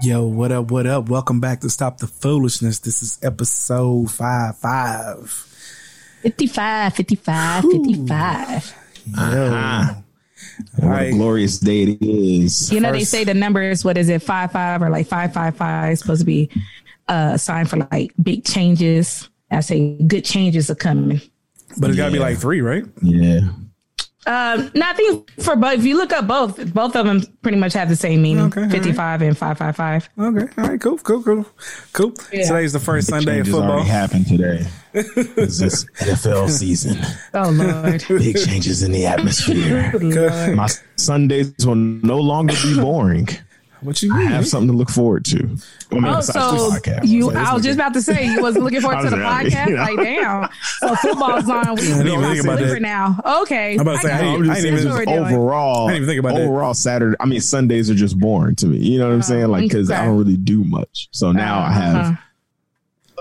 Yo, what up, what up? Welcome back to Stop the Foolishness. This is episode 5 5. 55, 55, Ooh. 55. Uh-huh. What right. a glorious day it is. You know, First, they say the numbers, what is it, 5 5 or like 555 is supposed to be a sign for like big changes. I say good changes are coming. But it's yeah. got to be like three, right? Yeah. Um, nothing for both. If you look up both, both of them pretty much have the same meaning. Okay, 55 right. and 555. Okay. All right. Cool. Cool. Cool. Cool. Yeah. Today's the first Big Sunday of football. Already happened today. It's this NFL season. Oh Lord! Big changes in the atmosphere. My Sundays will no longer be boring. What you mean? I have something to look forward to. I mean, oh, so you? I was just about to say you wasn't looking forward to the podcast. Like, damn. So football's on. We I didn't think about that now. Okay. I'm about to say I, I, I didn't even overall. I didn't even think about overall. That. Saturday. I mean, Sundays are just boring to me. You know what I'm saying? Like, because okay. I don't really do much. So now uh-huh. I have uh-huh.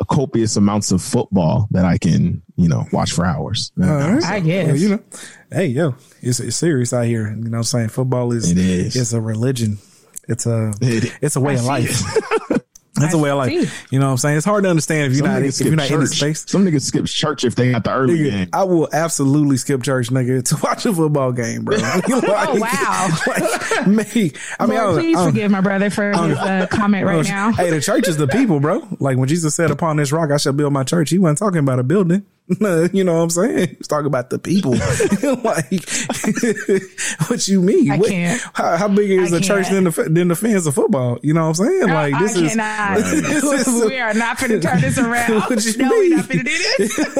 a copious amounts of football that I can, you know, watch for hours. Right. So, I guess. Well, you know, hey, yo, it's, it's serious out here. You know what I'm saying? Football is, it is. It's a religion. It's a it's a way I of life. That's a way of life. You know what I'm saying? It's hard to understand if you're not if you're not in the space. Some niggas skip church if they got the early nigga, game. I will absolutely skip church, nigga, to watch a football game, bro. like, oh wow! Like, me, I mean, Lord, I please forgive my brother for his uh, comment right now. Hey, the church is the people, bro. Like when Jesus said, "Upon this rock I shall build my church," he wasn't talking about a building. you know what I'm saying? He's talking about the people. like, what you mean? I what, can't. How, how big is I the can't. church than the than the fans of football? You know what I'm saying? Like, I, this I is. Cannot. This is we are not going to turn this around. what you no, mean? we're not going to do this.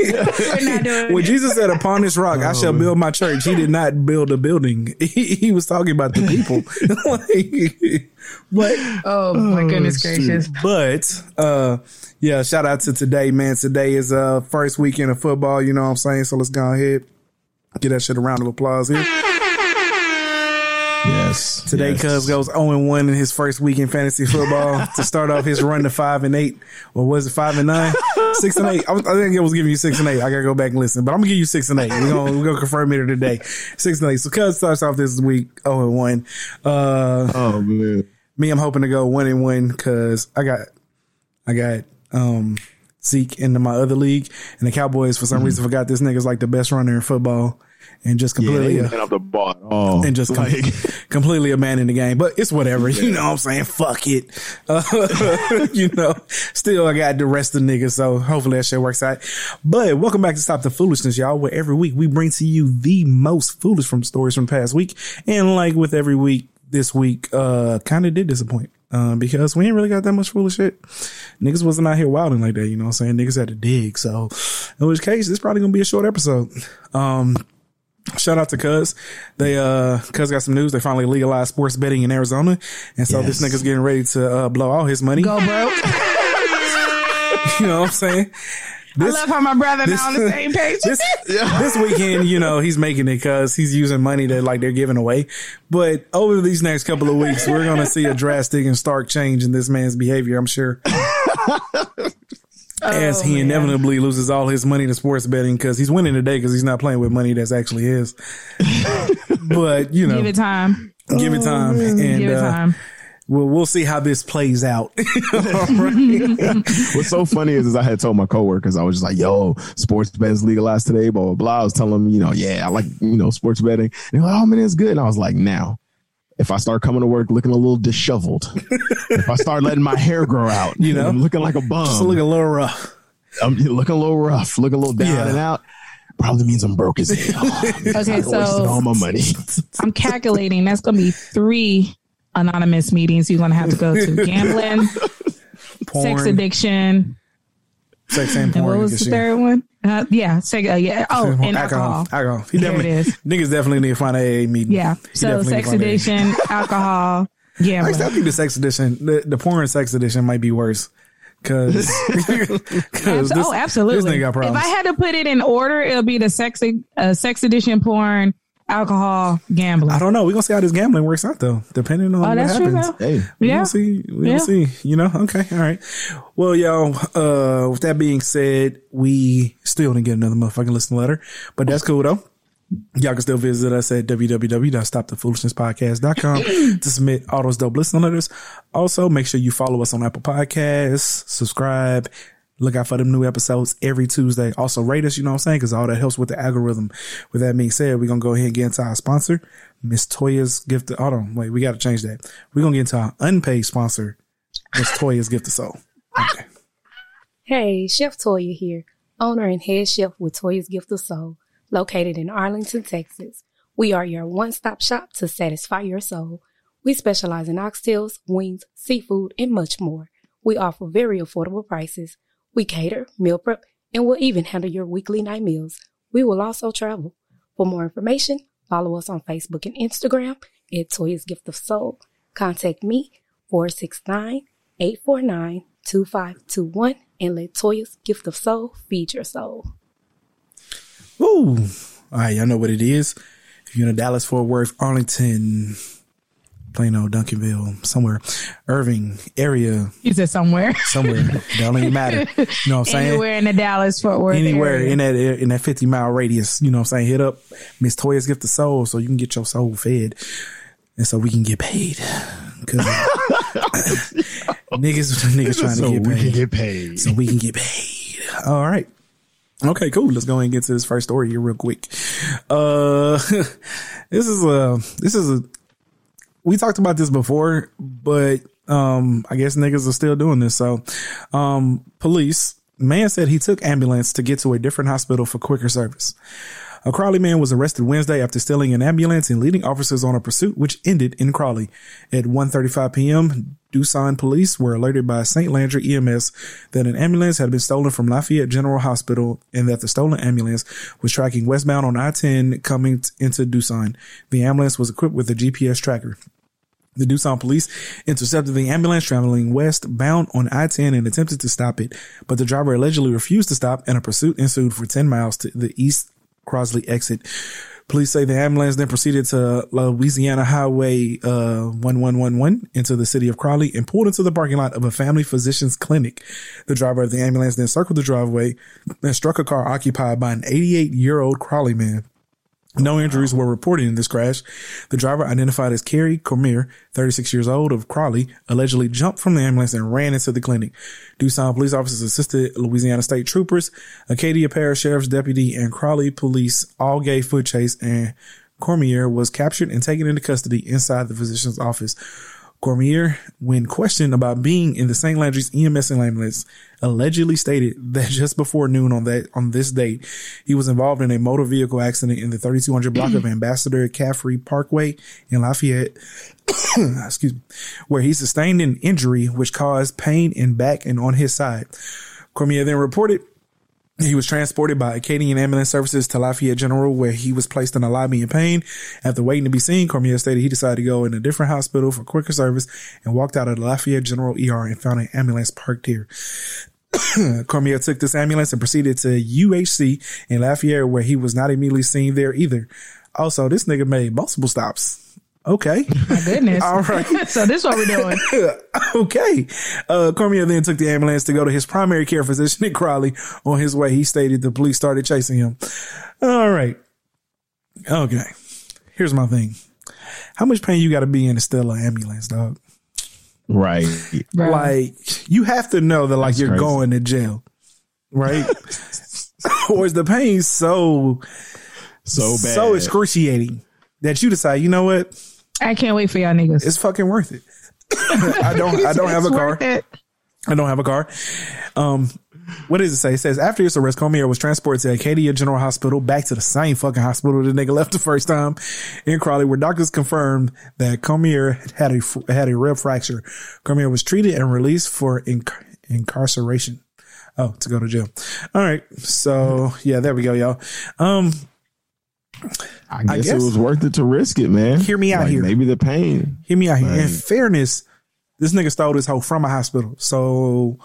we're not doing. When Jesus said, "Upon this rock I shall oh. build my church," he did not build a building. He, he was talking about the people. like, but oh my goodness oh, gracious! But uh yeah, shout out to today, man. Today is uh first weekend of football, you know what I'm saying? So let's go ahead. get that shit a round of applause here. Yes. Today, yes. Cuz goes 0 and 1 in his first week in fantasy football to start off his run to 5 and 8. Or was it 5 and 9? 6 and 8. I, was, I think it was giving you 6 and 8. I gotta go back and listen. But I'm gonna give you 6 and 8. We're gonna, we're gonna confirm it today. 6 and 8. So Cubs starts off this week 0 and 1. Uh, oh, man. Me, I'm hoping to go 1 and 1 because I got, I got um, Zeke into my other league, and the Cowboys for some mm-hmm. reason forgot this nigga's like the best runner in football, and just completely yeah, uh, the ball. Oh, and just like, completely abandoned the game. But it's whatever, yeah. you know what I'm saying? Fuck it, uh, you know. Still, I got the rest of the niggas, so hopefully that shit works out. But welcome back to Stop the Foolishness, y'all. Where every week we bring to you the most foolish from stories from past week, and like with every week, this week uh kind of did disappoint um, because we ain't really got that much foolish shit. Niggas wasn't out here wilding like that, you know what I'm saying? Niggas had to dig. So in which case, this probably gonna be a short episode. Um, shout out to Cuz. They, uh, Cuz got some news. They finally legalized sports betting in Arizona. And so yes. this nigga's getting ready to, uh, blow all his money. Go broke. you know what I'm saying? This, I love how my brother this, and I on the same page. This, this weekend, you know, he's making it because he's using money that like they're giving away. But over these next couple of weeks, we're going to see a drastic and stark change in this man's behavior. I'm sure. As oh, he man. inevitably loses all his money to sports betting because he's winning today because he's not playing with money that's actually his. but you know, give it time. Give it time, and give it uh, time we'll we'll see how this plays out. What's so funny is, is I had told my coworkers I was just like, "Yo, sports betting's legalized today." Blah blah blah. I was telling them, you know, yeah, I like you know sports betting. And they're like, "Oh man, it's good." And I was like, "Now." If I start coming to work looking a little disheveled, if I start letting my hair grow out, you know, I'm looking like a bum, just looking a little rough, I'm looking a little rough, looking a little down yeah. and out probably means I'm broke as hell. Okay, I wasted all so my money. I'm calculating that's going to be three anonymous meetings you're going to have to go to gambling, Porn, sex addiction, sex and and porn. what was the shit. third one? Uh, yeah, sex, uh, yeah. Oh, and alcohol. Alcohol. He There it definitely, is. niggas definitely need to find a AA meeting. Yeah. He So sex to find a- addiction, alcohol, Yeah. I think the sex edition, the, the porn sex edition might be worse. Cause, cause oh, absolutely. This nigga got if. I had to put it in order, it'll be the sex, uh, sex addiction, porn, alcohol, gambling. I don't know. We're gonna see how this gambling works out though, depending on oh, what that's true. happens. Though. Hey, We Yeah. gonna see. We Yeah. gonna see. You know. Okay. All right. Well, y'all. Uh, with that being said, we still didn't get another motherfucking listen letter, but that's cool though. Y'all can still visit us at www.stopthefoolishness.podcast.com to submit all those dope listening letters. Also, make sure you follow us on Apple Podcasts, subscribe, look out for them new episodes every Tuesday. Also, rate us, you know what I'm saying? Because all that helps with the algorithm. With that being said, we're going to go ahead and get into our sponsor, Miss Toya's Gift. Hold on. Wait, we got to change that. We're going to get into our unpaid sponsor, Miss Toya's Gift of Soul. Okay. Hey, Chef Toya here, owner and head chef with Toya's Gift of Soul, located in Arlington, Texas. We are your one-stop shop to satisfy your soul. We specialize in oxtails, wings, seafood, and much more. We offer very affordable prices. We cater, meal prep, and will even handle your weekly night meals. We will also travel. For more information, follow us on Facebook and Instagram at Toya's Gift of Soul. Contact me 469-849-2521 and let Toya's Gift of Soul feed your soul. Ooh. All right. Y'all know what it is. If you're in Dallas, Fort Worth, Arlington, Plano, Duncanville, somewhere, Irving area, He said somewhere, somewhere. that don't even matter. You know what I'm saying? anywhere in the Dallas Fort Worth Anywhere area. in that in that 50 mile radius, you know what I'm saying? Hit up Miss Toya's Gift of Soul so you can get your soul fed and so we can get paid. Cause niggas, niggas trying so to get we paid. can get paid. so we can get paid. All right. Okay, cool. Let's go ahead and get to this first story here real quick. Uh, this is a, this is a, we talked about this before, but, um, I guess niggas are still doing this. So, um, police, man said he took ambulance to get to a different hospital for quicker service. A Crowley man was arrested Wednesday after stealing an ambulance and leading officers on a pursuit which ended in Crowley. At 1.35 p.m., Duson police were alerted by St. Landry EMS that an ambulance had been stolen from Lafayette General Hospital and that the stolen ambulance was tracking westbound on I-10 coming t- into Duson. The ambulance was equipped with a GPS tracker. The Duson police intercepted the ambulance traveling westbound on I-10 and attempted to stop it, but the driver allegedly refused to stop and a pursuit ensued for 10 miles to the east Crowley exit. Police say the ambulance then proceeded to Louisiana Highway uh, 1111 into the city of Crowley and pulled into the parking lot of a family physician's clinic. The driver of the ambulance then circled the driveway and struck a car occupied by an 88 year old Crowley man. No injuries were reported in this crash. The driver, identified as Kerry Cormier, 36 years old of Crowley, allegedly jumped from the ambulance and ran into the clinic. Duson police officers assisted Louisiana state troopers, Acadia Parish Sheriff's deputy, and Crowley police all gave foot chase and Cormier was captured and taken into custody inside the physician's office. Cormier, when questioned about being in the St. Landry's EMS ambulance, allegedly stated that just before noon on that on this date, he was involved in a motor vehicle accident in the 3200 block of Ambassador Caffrey Parkway in Lafayette. excuse me, where he sustained an injury which caused pain in back and on his side. Cormier then reported he was transported by Acadian Ambulance Services to Lafayette General, where he was placed in a lobby in pain. After waiting to be seen, Cormier stated he decided to go in a different hospital for quicker service and walked out of the Lafayette General ER and found an ambulance parked here. Cormier took this ambulance and proceeded to UHC in Lafayette, where he was not immediately seen there either. Also, this nigga made multiple stops. Okay. My goodness. All right. so this is what we're doing. okay. Uh, Cormier then took the ambulance to go to his primary care physician in Crowley. On his way, he stated the police started chasing him. All right. Okay. Here's my thing. How much pain you got to be in to steal an ambulance, dog? Right. Bro. Like, you have to know that, like, That's you're crazy. going to jail, right? or is the pain so, So bad. so excruciating that you decide, you know what? I can't wait for y'all niggas. It's fucking worth it. I don't, I don't have a car. I don't have a car. Um, what does it say? It says after his arrest, Cormier was transported to Acadia General Hospital, back to the same fucking hospital the nigga left the first time in Crowley, where doctors confirmed that Cormier had a had a rib fracture. Cormier was treated and released for inc- incarceration. Oh, to go to jail. All right. So yeah, there we go, y'all. Um, I guess, guess- it was worth it to risk it, man. Hear me out Like, here. Maybe the pain. hear me out here. In fairness, this nigga stole this hoe from a hospital. So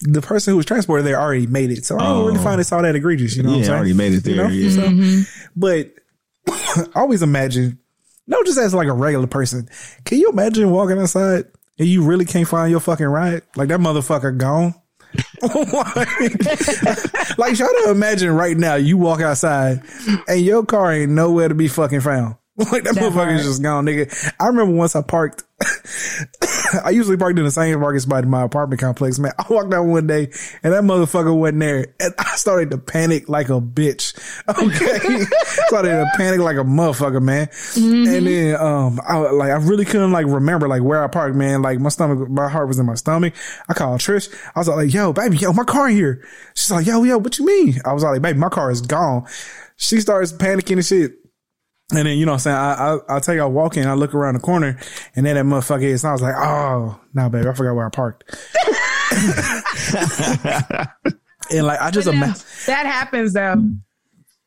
the person who was transported there already made it. So I don't really Oh. find this all that egregious. You know what I'm yeah, saying? already made it there. You know? yeah. So, mm-hmm. but always imagine, no, just as like a regular person, can you imagine walking outside and you really can't find your fucking ride? Like that motherfucker gone. like, try to imagine right now you walk outside and your car ain't nowhere to be fucking found. Like that, That motherfucker just gone, nigga. I remember once I parked. I usually parked in the same parking spot in my apartment complex. Man, I walked out one day and that motherfucker wasn't there, and I started to panic like a bitch. Okay, started to panic like a motherfucker, man. And then, um, I like I really couldn't like remember like where I parked, man. Like my stomach, my heart was in my stomach. I called Trish. I was like, "Yo, baby, yo, my car here." She's like, "Yo, yo, what you mean?" I was like, "Baby, my car is gone." She starts panicking and shit. And then, you know what I'm saying? I, I, I take out walking, I walk in, I look around the corner and then that motherfucker is, and I was like, oh, no, baby, I forgot where I parked. and like, I just imagine, that happens though.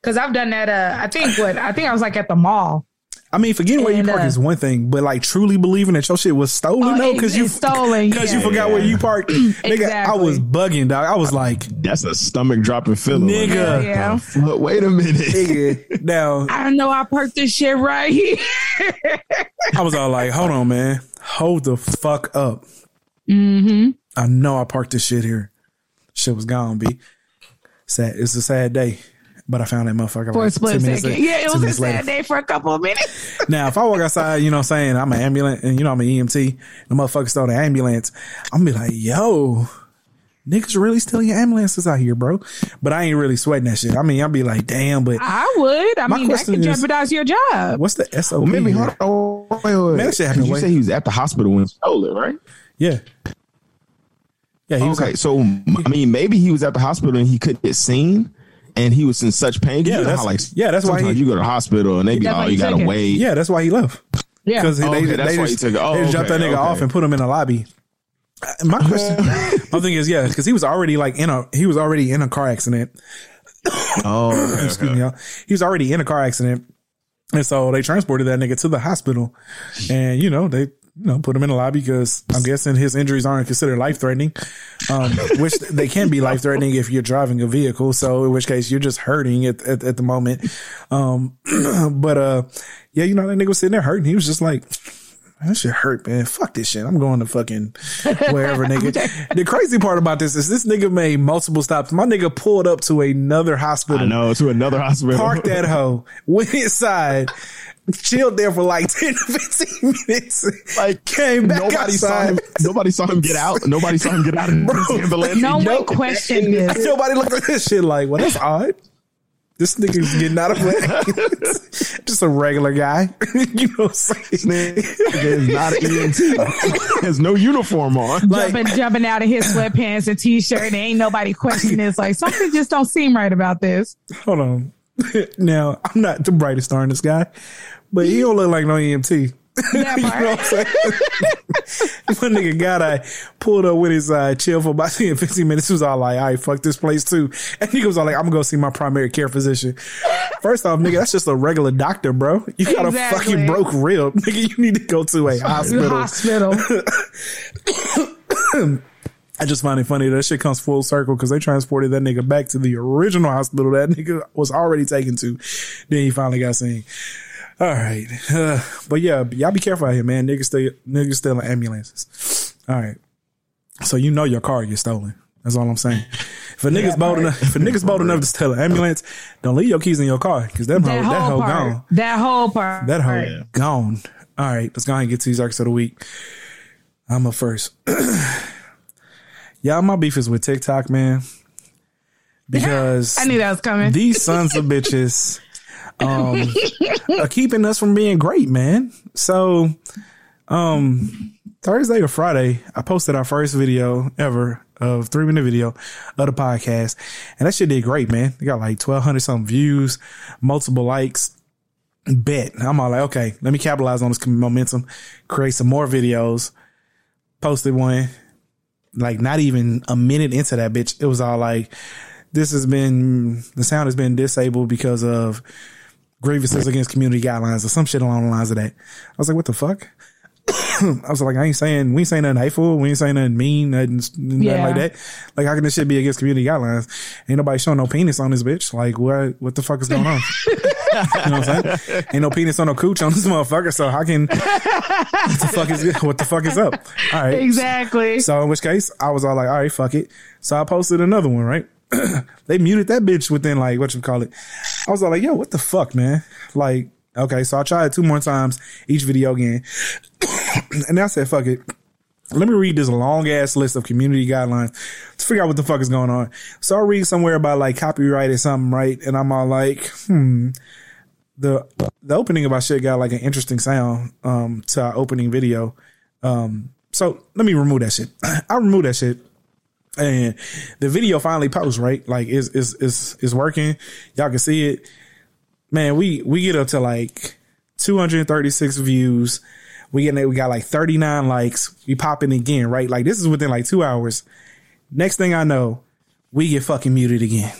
Cause I've done that. Uh, I think what I think I was like at the mall. I mean, forgetting where you And, park uh, is one thing, but like truly believing that your shit was stolen Oh, though, cause you, it's stolen, cause you yeah. forgot where you parked. Nigga, I was bugging, dog. I was like, That's a stomach dropping feeling. Like, nigga, Yeah. but wait a minute. nigga. Now, I know I parked this shit right here. I was all like, hold on, man. Hold the fuck up. mm-hmm. I know I parked this shit here. Shit was gone, B. Sad. It's a sad day. But I found that motherfucker For a split 10 minutes second. Yeah, it was a sad day for a couple of minutes. Now, if I walk outside, you know what I'm saying, I'm an ambulance and you know I'm an EMT, the motherfucker stole the ambulance, I'm gonna be like, yo, niggas really stealing your ambulances out here, bro. But I ain't really sweating that shit. I mean, I'll be like, damn, but I would. I mean, that question could is- jeopardize your job. what's the SOP? Well, maybe here? hold on. Oh, wait, wait, wait. Man, that shit happened 'Cause You way- say he was at the hospital when he stole it, right? Yeah. Yeah, he was okay, like, so I mean, maybe he was at the hospital and he couldn't get seen, and he was in such pain. Yeah, you know that's- how, like yeah, that's why he- you go to the hospital and they be like, oh, you gotta took it. wait. yeah, that's why he left. Yeah. Because Oh, they, okay, they, that's why just, he took it. Oh, they just dropped that nigga okay. off and put him in the lobby. Uh, My question, my thing is, yeah, because he was already like in a, he was already in a car accident. Oh, okay, Excuse me, y'all. He was already in a car accident. And so they transported that nigga to the hospital and, you know, they, you know, put him in the lobby because I'm guessing his injuries aren't considered life threatening, um, which they can be life threatening if you're driving a vehicle. So in which case you're just hurting at, at, at the moment. Um, but, uh, yeah, you know, that nigga was sitting there hurting. He was just like, that shit hurt, man. Fuck this shit. I'm going to fucking wherever, nigga. the crazy part about this is this nigga made multiple stops. My nigga pulled up to another hospital I know to another hospital. parked that hoe, went inside, chilled there for like 10 to 15 minutes, like came back nobody saw outside. him. Nobody saw him get out. Nobody saw him get out of his ambulance. No Yo, one questioned this. Nobody looked at this shit like, well, that's odd. This nigga's getting out of bed. Just a regular guy. you know what I'm saying? It's not an EMT. Has no uniform on. Like- jumping, jumping out of his sweatpants and t-shirt. And ain't nobody questioning this. Like something just don't seem right about this. Hold on. now, I'm not the brightest star in the sky, but he don't look like no EMT. You know what I'm saying? One nigga got I pulled up with his uh, chill for about 10, 15 minutes. He was all like, all right, fuck this place too. And he was all like, I'm gonna go see my primary care physician. First off, nigga, that's just a regular doctor, bro. You got Exactly. a fucking broke rib. Nigga, you need to go to a hospital. Hospital. I just find it funny that shit comes full circle because they transported that nigga back to the original hospital that nigga was already taken to. Then he finally got seen. All right. Uh, but yeah, y'all be careful out here, man. Niggas still, niggas stealing ambulances. All right. So you know your car gets stolen. That's all I'm saying. If a nigga's bold enough, if a nigga's bold enough to steal an ambulance, don't leave your keys in your car because that, hoe, That that whole hoe part. gone. That whole part. That hoe gone. All right, let's go ahead and get to these arcs of the week. I'm a first. Y'all, my beef is with TikTok, man. Because I knew that was coming. these sons of bitches um, are keeping us from being great, man. So, um, Thursday or Friday, I posted our first video ever of three minute video of the podcast. And that shit did great, man. It got like 1200 something views, multiple likes. Bet. I'm all like, okay, let me capitalize on this momentum, create some more videos, posted one, like not even a minute into that bitch. It was all like, this has been, the sound has been disabled because of grievances against community guidelines or some shit along the lines of that. I was like, what the fuck? I was like, I ain't saying we ain't saying nothing hateful, we ain't saying nothing mean, nothing, nothing Yeah. like that. Like, how can this shit be against community guidelines? Ain't nobody showing no penis on this bitch. Like, what what the fuck is going on? you know what I'm saying? Ain't no penis on no cooch on this motherfucker. So how can what the fuck is what the fuck is up? All right, Exactly. so in which case, I was all like, all right, fuck it. So I posted another one, right? they muted that bitch within like what you call it. I was like, yo, what the fuck, man? Like, okay, so I tried two more times each video again. and I said, fuck it. Let me read this long ass list of community guidelines to figure out what the fuck is going on. So I read somewhere about like copyright or something, right? And I'm all like, hmm. The the opening of our shit got like an interesting sound um to our opening video. Um so let me remove that shit. I remove that shit. And the video finally posts, right? Like it's it's it's it's working. Y'all can see it. Man, we we get up to like 236 views. We get we got like 39 likes. We pop in again, right? Like this is within like two hours. Next thing I know, we get fucking muted again.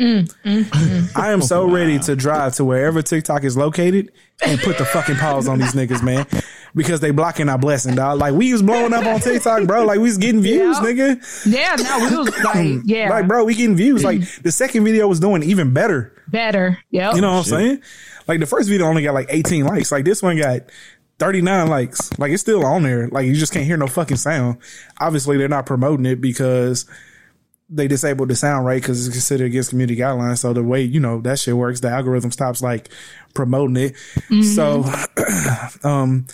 Mm, mm, mm. I am so ready to drive to wherever TikTok is located and put the fucking pause on these niggas, man. Because they blocking our blessing, dog. Like we was blowing up on TikTok, bro. Like we was getting views, Yeah. nigga. Yeah, no, we was like, yeah, Like, bro, we getting views. Like the second video was doing even better. better. Yep. You know what I'm saying? Like the first video only got like 18 likes. Like this one got 39 likes. Like it's still on there. Like you just can't hear no fucking sound. Obviously they're not promoting it because they disabled the sound right because it's considered against community guidelines. So the way, you know, that shit works, the algorithm stops like promoting it. So, um,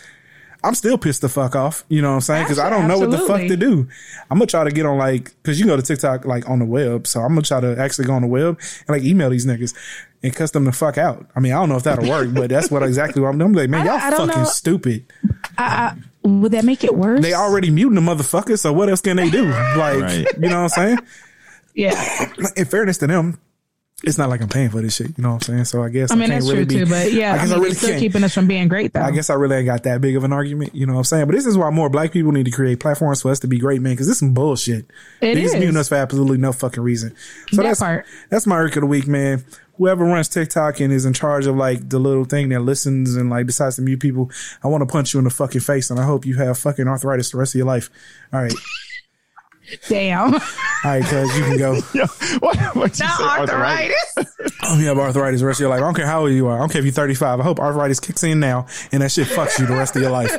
I'm still pissed the fuck off. You know what I'm saying? Cause I don't know what the fuck to do. I'm gonna try to get on like, cause you go to TikTok like on the web. So I'm gonna try to actually go on the web and like email these niggas and cuss them the fuck out. I mean, I don't know if that'll work, but that's what exactly what I'm doing. I'm like, man, y'all I don't fucking know. stupid. Would that make it worse? They already muting the motherfucker. So what else can they do? Like, Right. you know what I'm saying? Yeah. in fairness to them, it's not like I'm paying for this shit. You know what I'm saying? So I guess I mean, can't that's really true be, too. But yeah, I I, guess I, mean, really still can't. keeping us from being great though. I guess I really ain't got that big of an argument. You know what I'm saying? But this is why more black people need to create platforms for us to be great, man. Because this is some bullshit. It Niggas is. muting us for absolutely no fucking reason. So That that's part. that's my irk of the week, man. Whoever runs TikTok and is in charge of like the little thing that listens and like decides to mute people, I want to punch you in the fucking face, and I hope you have fucking arthritis the rest of your life. All right, Damn. all right, cuz you can go. Yeah. What, what you Not say, arthritis. Oh, you have arthritis the rest of your life. I don't care how old you are. I don't care if you're 35. I hope arthritis kicks in now and that shit fucks you the rest of your life.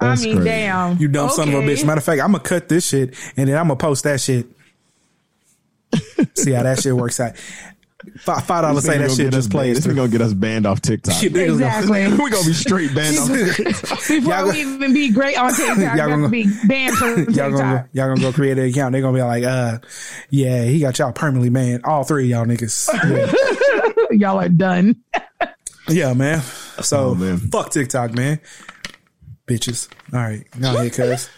I mean, crazy. damn. You dumb son of a Okay. bitch. Matter of fact, I'm gonna cut this shit and then I'm gonna post that shit. See how that shit works out. Five five dollars say that shit just plays This is through. gonna get us banned off TikTok. Shit, niggas gonna- Exactly. We're gonna be straight banned off TikTok. Before Y'all we go- even be great on TikTok, Y'all y'all gonna- gonna be banned from Y'all gonna, TikTok. go, y'all gonna go create an account. They're gonna be like, uh, yeah, he got y'all permanently banned. All three of y'all niggas. Yeah, Y'all are done. Yeah, man. So Oh, man. fuck TikTok, man. Bitches. All right. Now here, cuz.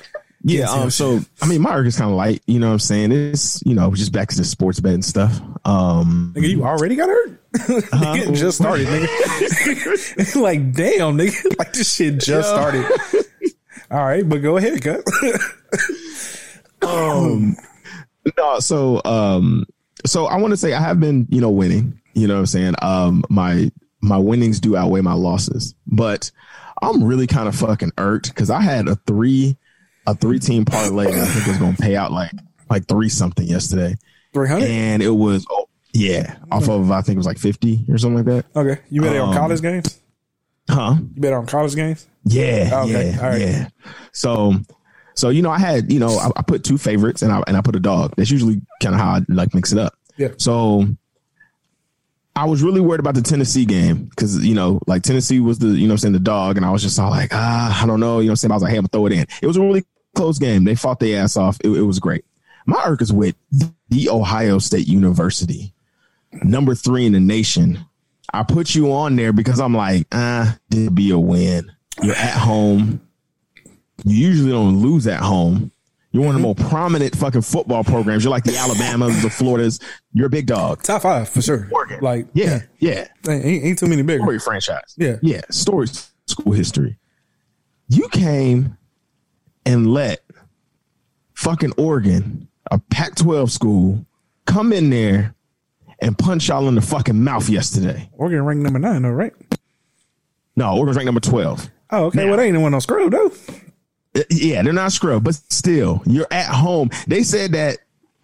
Yeah. Um, so I mean, my is kind of light. You know what I'm saying? It's you know just back to the sports betting stuff. Um, Nigga, you already got hurt? it just started, nigga. like, damn, nigga. Like, this shit just started. All right, but go ahead, cut. Um, no, so um, so I want to say I have been you know winning. You know what I'm saying? Um, my my winnings do outweigh my losses, but I'm really kind of fucking irked because I had a three a three team parlay that I think was gonna pay out like like three something yesterday, 300? and it was oh, yeah off of I think it was like fifty or something like that. Okay. You bet it on Um, college games? Huh? You bet on college games? Yeah, Oh, Okay, yeah, all right. yeah. So, so you know, I had you know, I, I put two favorites and I and I put a dog. That's usually kind of how I like mix it up. Yeah. So, I was really worried about the Tennessee game because you know, like Tennessee was the you know I'm saying the dog, and I was just all like, ah, I don't know, you know what I'm saying. I was like, hey, I'm gonna throw it in. It was a really close game. They fought their ass off. It, it was great. My irk is with the Ohio State University, number three in the nation. I put you on there because I'm like, ah, this would be a win. You're at home. You usually don't lose at home. You're one of the more prominent fucking football programs. You're like the Alabamas, the Floridas. You're a big dog. Top five for sure. Oregon. Like, Yeah, yeah. ain't, ain't too many bigger. Story franchise. Yeah. Yeah. Story school history. You came and let fucking Oregon, a Pac 12 school, come in there and punch y'all in the fucking mouth yesterday. Oregon ranked number nine, though, right? No, Oregon's ranked number 12. Oh, okay. Now- well, they ain't the one on screw though. Yeah, they're not scrub, but still, you're at home. They said that,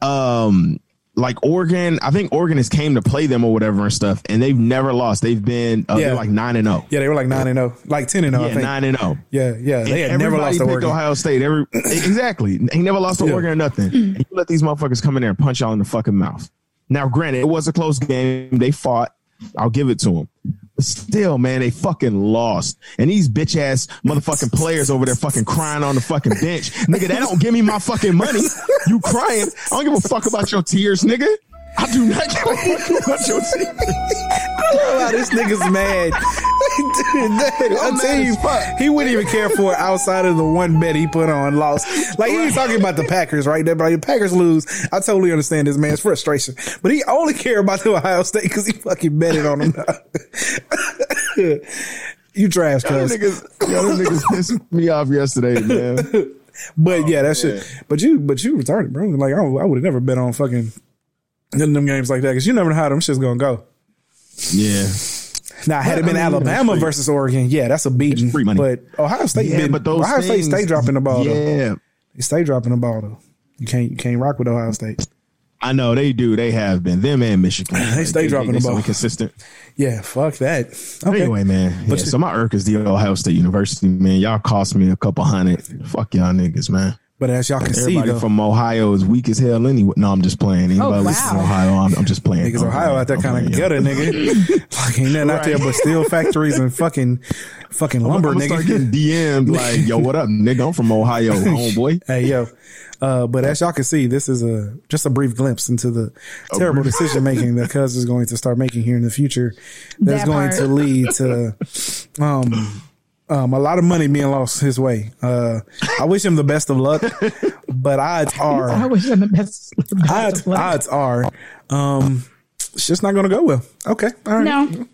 um, like Oregon, I think Oregon has came to play them or whatever and stuff, and they've never lost. They've been uh, Yeah. like nine and zero. Yeah, they were like nine and zero, like ten and zero. I Yeah, think. nine and zero. Yeah, yeah. They had never lost to picked Oregon. Ohio State. Every exactly, he never lost to Yeah. Oregon or nothing. And you let these motherfuckers come in there and punch y'all in the fucking mouth. Now, granted, it was a close game. They fought. I'll give it to them. Still, man, they fucking lost. And these bitch ass motherfucking players over there fucking crying on the fucking bench. nigga, that don't give me my fucking money. You crying. I don't give a fuck about your tears, nigga. I do not give a fuck about your tears. Wow, this nigga's mad. Dude, that- I tell you, fuck. he wouldn't even care for it outside of the one bet he put on lost. Like he was talking about the Packers, right? That but the Packers lose. I totally understand this man's frustration, but he only care about the Ohio State because he fucking betted on them. you trash, cuz. niggas, y'all niggas pissed me off yesterday, man. But yeah, that oh, shit. But you, but you retarded, bro. Like I, I would have never bet on fucking them games like that because you never know how them shit's gonna go. Yeah. Now, had it been I mean, Alabama it's free. versus Oregon, yeah, that's a beating. It's free money. But Ohio State, Yeah, been, but those Ohio State stay dropping the ball. Though. Yeah. They stay dropping the ball though. You can't you can't rock with Ohio State. I know they do. They have been them and Michigan. They stay dropping the ball. Inconsistent. Yeah, fuck that. Okay. Anyway, man. But yeah, you- so my irk is the Ohio State University, man. Y'all cost me a couple hundred. Fuck y'all niggas, man. But as y'all can see Everybody though, from Ohio is weak as hell anyway. No, I'm just playing. Anybody Oh, listening to wow. Ohio, I'm, I'm just playing. niggas I'm Ohio playing. out there kind of playing, gutter, nigga. like ain't nothing out there but steel factories and fucking fucking I'm, lumber, I'm gonna start nigga. getting DM'd like, yo, what up, nigga? I'm from Ohio, homeboy. Hey yo, uh, but as y'all can see, this is a just a brief glimpse into the terrible brief- decision making that Cuz is going to start making here in the future. That's That going to lead to um, um, a lot of money being lost his way. Uh, I wish him the best of luck, but odds are, I are, wish I'm the best. odds, odds are, um, it's just not going to go well. Okay, all right. No,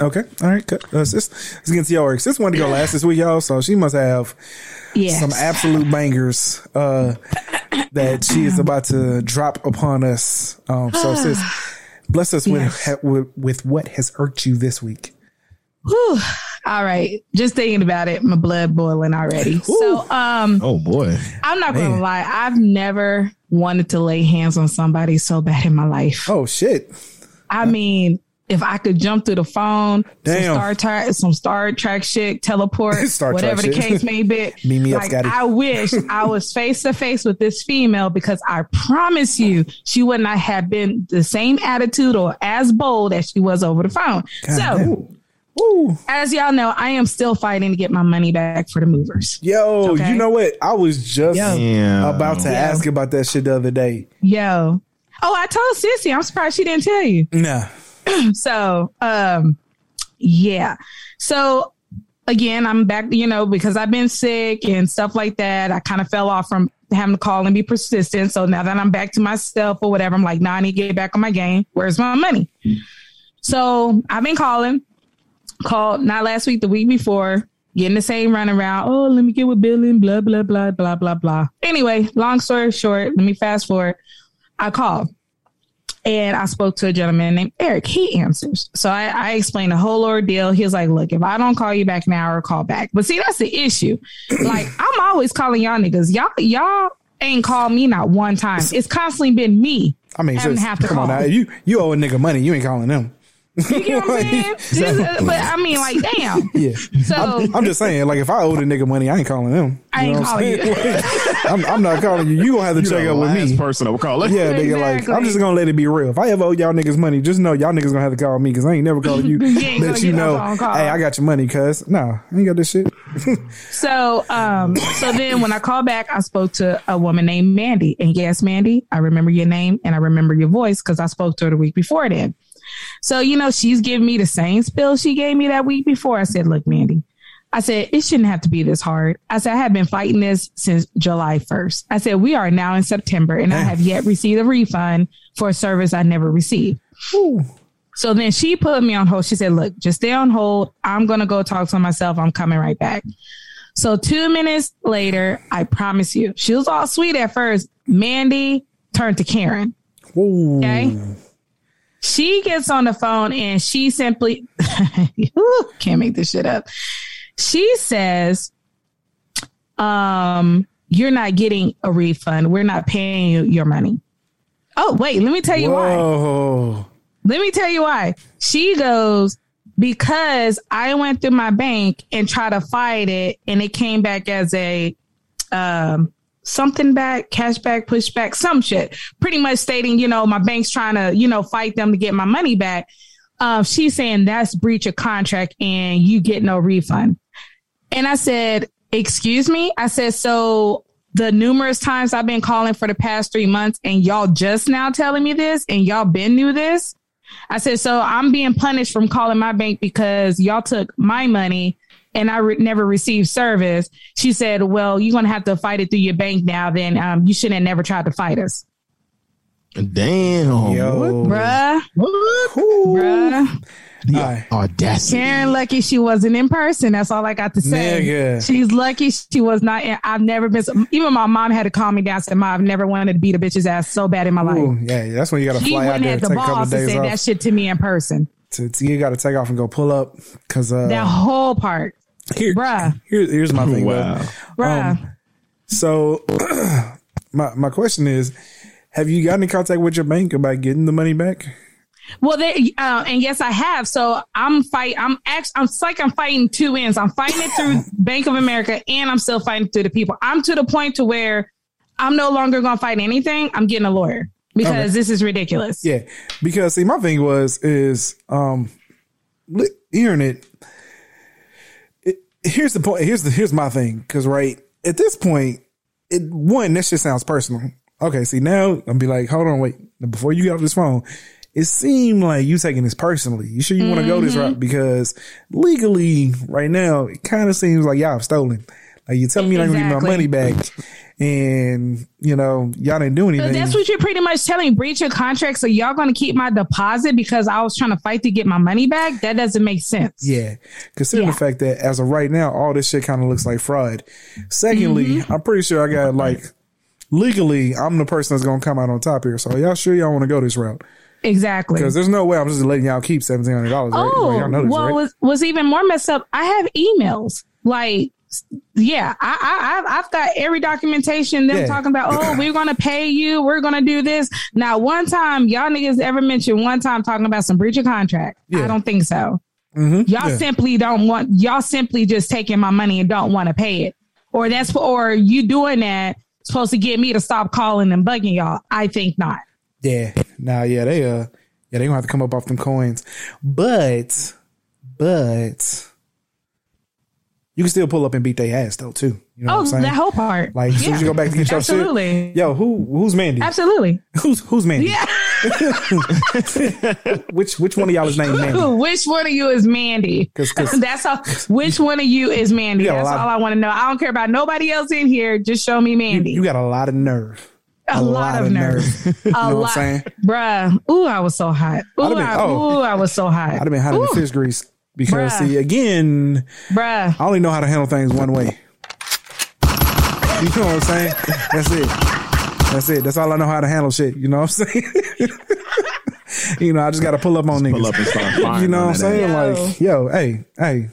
Okay, all right. Good. Uh, sis, let's get to your work. Sis wanted to go last this week, y'all, so she must have yes. some absolute bangers uh, that she is about to drop upon us. Um, so, sis, bless us with, Yes. ha, with with what has irked you this week. Whew. All right. Just thinking about it, my blood boiling already. So, um, Oh boy. I'm not Man. gonna lie. I've never wanted to lay hands on somebody so bad in my life. Oh shit! I mean, if I could jump through the phone, Damn. some Star Trek, some Star Trek shit, teleport, whatever the shit. case may be. Me up, like, Scotty. I wish I was face to face with this female because I promise you, she would not have been the same attitude or as bold as she was over the phone. God so, damn. Woo. as y'all know, I am still fighting to get my money back for the movers. Yo, Okay. you know what? I was just Yo. About to Yeah. ask about that shit the other day. Yo. Oh, I told Sissy. I'm surprised she didn't tell you. Nah. so um yeah so again i'm back you know because i've been sick and stuff like that i kind of fell off from having to call and be persistent so now that i'm back to myself or whatever i'm like nah, i need to get back on my game where's my money so i've been calling called not last week the week before getting the same runaround oh let me get with billy and blah blah blah blah blah blah anyway long story short let me fast forward i called and I spoke to a gentleman named Eric. He answers. So I, I explained the whole ordeal. He was like, look, if I don't call you back now or call back. But see, that's the issue. like, I'm always calling y'all niggas. Y'all, y'all ain't called me not one time. It's constantly been me. I mean, having have to come on call. now. You you owe a nigga money. You ain't calling them. You get what I'm saying? This- but I mean, like, damn. Yeah. So I'm, I'm just saying, like, if I owed a nigga money, I ain't calling them. I ain't know what I'm calling saying? I'm, I'm not calling you. You gonna have to You check the up with last me. person I would call it. Yeah, nigga, like I'm just gonna let it be real. If I ever owe y'all niggas money, just know y'all niggas gonna have to call me because I ain't never calling you. You let you know, hey, I got your money, cuz. Nah, I ain't got this shit. So, um, so then when I called back, I spoke to a woman named Mandy. And yes, Mandy, I remember your name and I remember your voice because I spoke to her the week before then. So, you know, she's giving me the same spill she gave me that week before. I said, look, Mandy, I said, it shouldn't have to be this hard. I said, I have been fighting this since July 1st. I said, we are now in September and I have yet received a refund for a service I never received. So then she put me on hold. She said, look, just stay on hold. I'm going to go talk to myself. I'm coming right back. So two minutes later, I promise you, she was all sweet at first. Mandy turned to Karen. Ooh. Okay. She gets on the phone and she simply Ooh, can't make this shit up. She says, um, you're not getting a refund. We're not paying you your money. Oh, wait, let me tell you why. Let me tell you why. She goes, because I went through my bank and tried to fight it and it came back as a um something back, cash back, pushback, some shit. Pretty much stating, you know, my bank's trying to, you know, fight them to get my money back. Um, she's saying that's breach of contract and you get no refund. And I said, excuse me? I said, so the numerous times I've been calling for the past three months and y'all just now telling me this and y'all been knew this. I said, so I'm being punished from calling my bank because y'all took my money and I re- never received service. She said, well, you're going to have to fight it through your bank now. Then um, you shouldn't have never tried to fight us. Damn. Yo. Bruh, What? bruh. The Aye. audacity. Karen lucky she wasn't in person. That's all I got to say. Nigga. She's lucky she was not. In, I've never been. Even my mom had to calm me down. and Said, "Mom, I've never wanted to beat a bitch's ass so bad in my life." Ooh, yeah, that's when you got to She fly out there have the take a couple balls of to say off. that shit to me in person. To, to- you got to take off and go pull up because uh, That whole part, here, bruh. here- here's my thing. Wow. Wow. bruh. Um, So my my question is, have you gotten in contact with your bank about getting the money back? Well, they uh, and yes, I have. So I'm fight. I'm actually. I'm it's like I'm fighting two ends. I'm fighting it through Bank of America, and I'm still fighting through the people. I'm to the point to where I'm no longer going to fight anything. I'm getting a lawyer because Okay. this is ridiculous. Yeah, because see, my thing was is um, li- hearing it, it. Here's the point. Here's the here's my thing. Because right at this point, it one this just sounds personal. Okay, see now I'm be like, hold on, wait. Before you get off this phone, it seemed like you taking this personally. You sure you want to go this route? Mm-hmm. Because legally, right now, it kind of seems like y'all have stolen. Like you telling me you're not gonna give my money back, and you know y'all didn't do anything. So that's what you're pretty much telling. Breach your contract. So y'all going to keep my deposit because I was trying to fight to get my money back. That doesn't make sense. Yeah. Considering Yeah. the fact that as of right now, all this shit kind of looks like fraud. Secondly, Mm-hmm. I'm pretty sure I got like legally, I'm the person that's going to come out on top here. So y'all sure y'all want to go this route? Exactly. Because there's no way I'm just letting y'all keep $1,700, right? Oh, Like, y'all know this, well, right? was was even more messed up. I have emails like. Yeah, I, I, I've- I've got every documentation. Them Yeah. talking about, oh, we're gonna pay you. We're gonna do this. Now, one time, y'all niggas ever mentioned one time talking about some breach of contract? Yeah. I don't think so. Mhm. Y'all Yeah. simply don't want. Y'all simply just taking my money and don't want to pay it, or that's or you doing that supposed to get me to stop calling and bugging y'all. I think not. Yeah. Nah, yeah, they, uh, yeah, they gonna have to come up off them coins. But, but, you can still pull up and beat their ass though, too. You know Oh, what I'm oh, saying? that whole part. like, as soon as you go back to get your Absolutely. shit. Yo, who, who's Mandy? Absolutely. Who's, who's Mandy? Yeah. Which, which one of y'all is named Mandy? Which one of you is Mandy? 'Cause- 'cause- That's all. Which one of you is Mandy? You That's lot- all I want to know. I don't care about nobody else in here. Just show me Mandy. You got a lot of nerve. a, lot, of nerve. A You know what I'm lot, saying? bruh. Ooh, I was so hot. Ooh, I'd been- I, oh. ooh, I was so hot. I'd have been hot in the fish grease because, Bruh. see, again, bruh. I only know how to handle things one way. You know what I'm saying? That's it. That's it. That's all I know how to handle shit. You know what I'm saying? you know, I just got to pull up on niggas. Pull up and start firing you know what I'm saying? ass. Like, yo, hey, hey.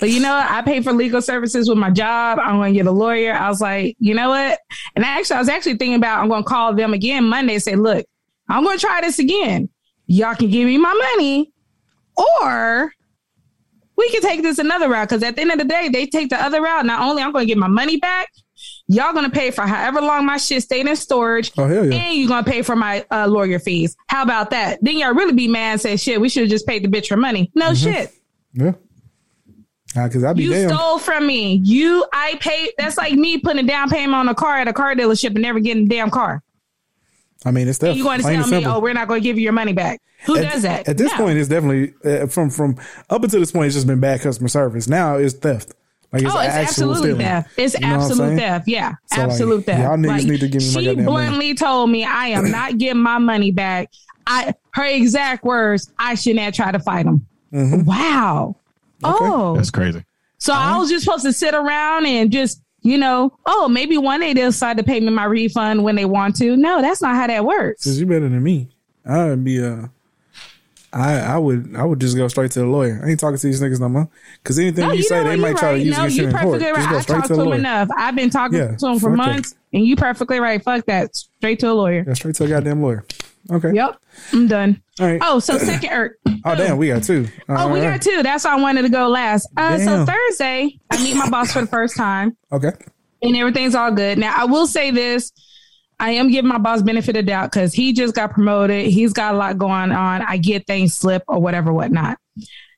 But you know, what? I pay for legal services with my job. I'm going to get a lawyer. I was like, you know what? And actually, I was actually thinking about I'm going to call them again Monday and say, look, I'm going to try this again. Y'all can give me my money, or we can take this another route. Because at the end of the day, they take the other route. Not only I'm going to get my money back, y'all going to pay for however long my shit stayed in storage. Oh, hell yeah. And you're going to pay for my uh, lawyer fees. How about that? Then y'all really be mad and say, shit, we should have just paid the bitch her money. No shit. Yeah. Because I'd be You damn. stole from me. You, I paid. That's like me putting a down payment on a car at a car dealership and never getting a damn car. I mean, it's And stuff. you going to tell me, simple. oh, we're not going to give you your money back? Who at, does that? At this No. point, it's definitely uh, from from up until this point. It's just been bad customer service. Now it's theft. Like it's oh, it's actual absolutely stealing. theft. It's You know absolute theft. Yeah, So, like, absolute theft. y'all niggas need to give me my she goddamn money. bluntly told me I am not getting my money back. I her exact words. I shouldn't have tried to fight him. Mhm. Wow. Oh, That's crazy. so I was just supposed to sit around and just you know, oh, maybe one day they'll decide to pay me my refund when they want to. No, that's not how that works. Since you're better than me, I'd be uh, I I would I would just go straight to the lawyer. I ain't talking to these niggas no more. Because anything No, you, say, know they might You're try right. to use no, against you you're in court. perfectly Just right. go I straight talked to to him enough. I've been talking Yeah, to him for months, and you perfectly right. Fuck that. Straight to a lawyer. Yeah, straight to a goddamn lawyer. Okay. Yep, I'm done. All right. Oh, so second irk. Oh damn, we got two. Oh, we got two. That's why I wanted to go last. Uh, so Thursday, I meet my boss for the first time, Okay. and everything's all good. Now, I will say this: I am giving my boss benefit of doubt because he just got promoted. He's got a lot going on. I get things slip or whatever, whatnot.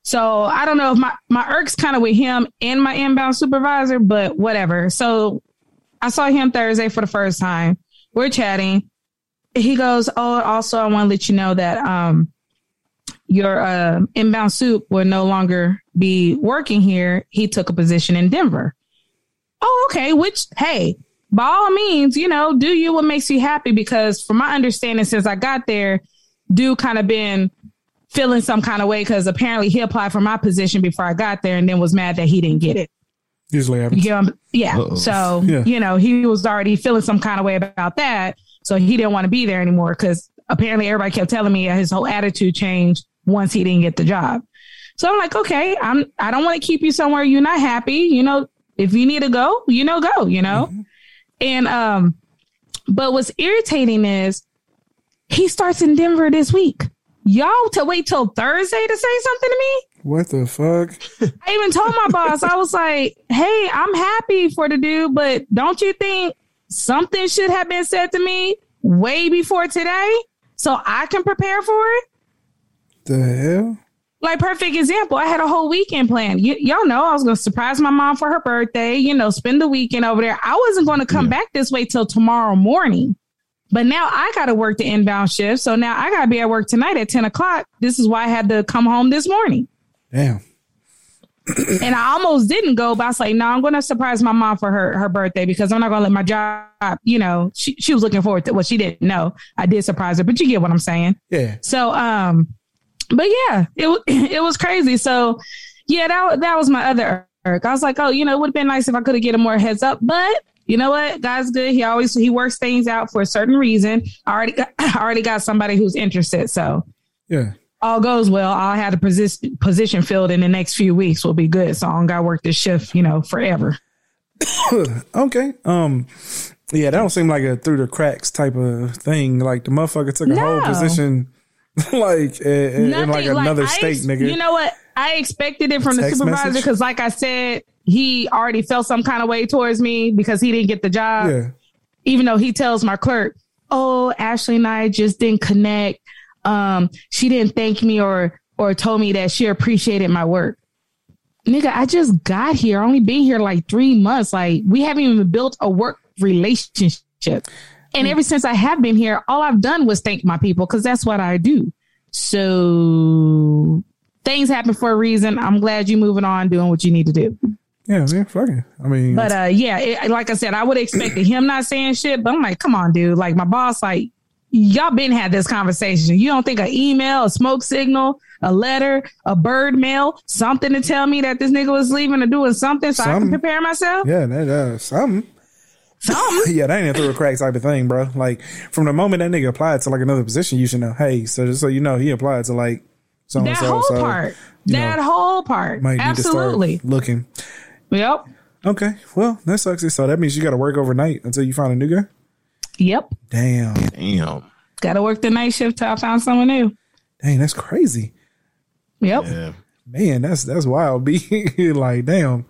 So I don't know if my my irk's kind of with him and my inbound supervisor, but whatever. So I saw him Thursday for the first time. We're chatting. He goes, "Oh, also I want to let you know that um your uh, inbound soup will no longer be working here. He took a position in Denver. Oh, okay. Which, hey, by all means, you know, do you what makes you happy? Because from my understanding, since I got there, do kind of been feeling some kind of way because apparently he applied for my position before I got there and then was mad that he didn't get it. Usually You happens. get what I'm- yeah. Uh-oh. So, Yeah. you know, he was already feeling some kind of way about that. So he didn't want to be there anymore because apparently everybody kept telling me his whole attitude changed once he didn't get the job. So I'm like, okay, I'm I don't want to keep you somewhere you're not happy. You know, if you need to go, you know, go, you know? Mm-hmm. And um, but what's irritating is he starts in Denver this week. Y'all to wait till Thursday to say something to me? What the fuck? I even told my boss, I was like, hey, I'm happy for the dude, but don't you think something should have been said to me way before today so I can prepare for it? The hell? Like, perfect example, I had a whole weekend planned. Y- y'all know I was going to surprise my mom for her birthday, you know, spend the weekend over there. I wasn't going to come back this way till tomorrow morning. But now I got to work the inbound shift. So now I got to be at work tonight at 10 o'clock. This is why I had to come home this morning. Damn. and I almost didn't go, but I was like, no, I'm going to surprise my mom for her her birthday because I'm not going to let my job. You know, she she was looking forward to. Well, she didn't know I did surprise her, but you get what I'm saying. Yeah. So, um, but yeah, it it was crazy. So, yeah, that that was my other irk. I was like, oh, you know, it would have been nice if I could have get him more heads up, but. You know what? God's good. He always he works things out for a certain reason. I already got, I already got somebody who's interested. So Yeah. all goes well, I'll have the position position filled in the next few weeks. Will be good. So I don't got to work this shift, you know, forever. Okay. Um. Yeah, that don't seem like a through the cracks type of thing. Like the motherfucker took a whole position, like in, in like Nothing, another I state, ex- nigga. You know what? I expected it from the supervisor because, like I said, he already felt some kind of way towards me because he didn't get the job. yeah. Even though he tells my clerk, "Oh, Ashley and I just didn't connect. Um, she didn't thank me or or told me that she appreciated my work." Nigga, I just got here. I only been here like three months. Like we haven't even built a work relationship. And ever since I have been here, all I've done was thank my people because that's what I do. So things happen for a reason. I'm glad you're moving on, doing what you need to do. Yeah, man. Fucking. I mean, But uh, yeah, it, like I said, I would expect him not saying shit. But I'm like, come on, dude. Like my boss, like y'all been had this conversation. You don't think an email, a smoke signal, a letter, a bird mail, something to tell me that this nigga was leaving or doing something so I can prepare myself? yeah, that uh, something. Something. Yeah, that ain't a through a crack type of thing, bro. Like from the moment that nigga applied to like another position, you should know. Hey, so just so you know, he applied to like so and That whole so part. That know, whole part. might need to start Absolutely. looking. Yep. Okay, well that sucks. So that means you got to work overnight until you find a new guy. Yep. Damn, Damn. Got to work the night shift till I found someone new. dang, that's crazy, Yep. Yeah. Man. That's that's wild. Be like, damn.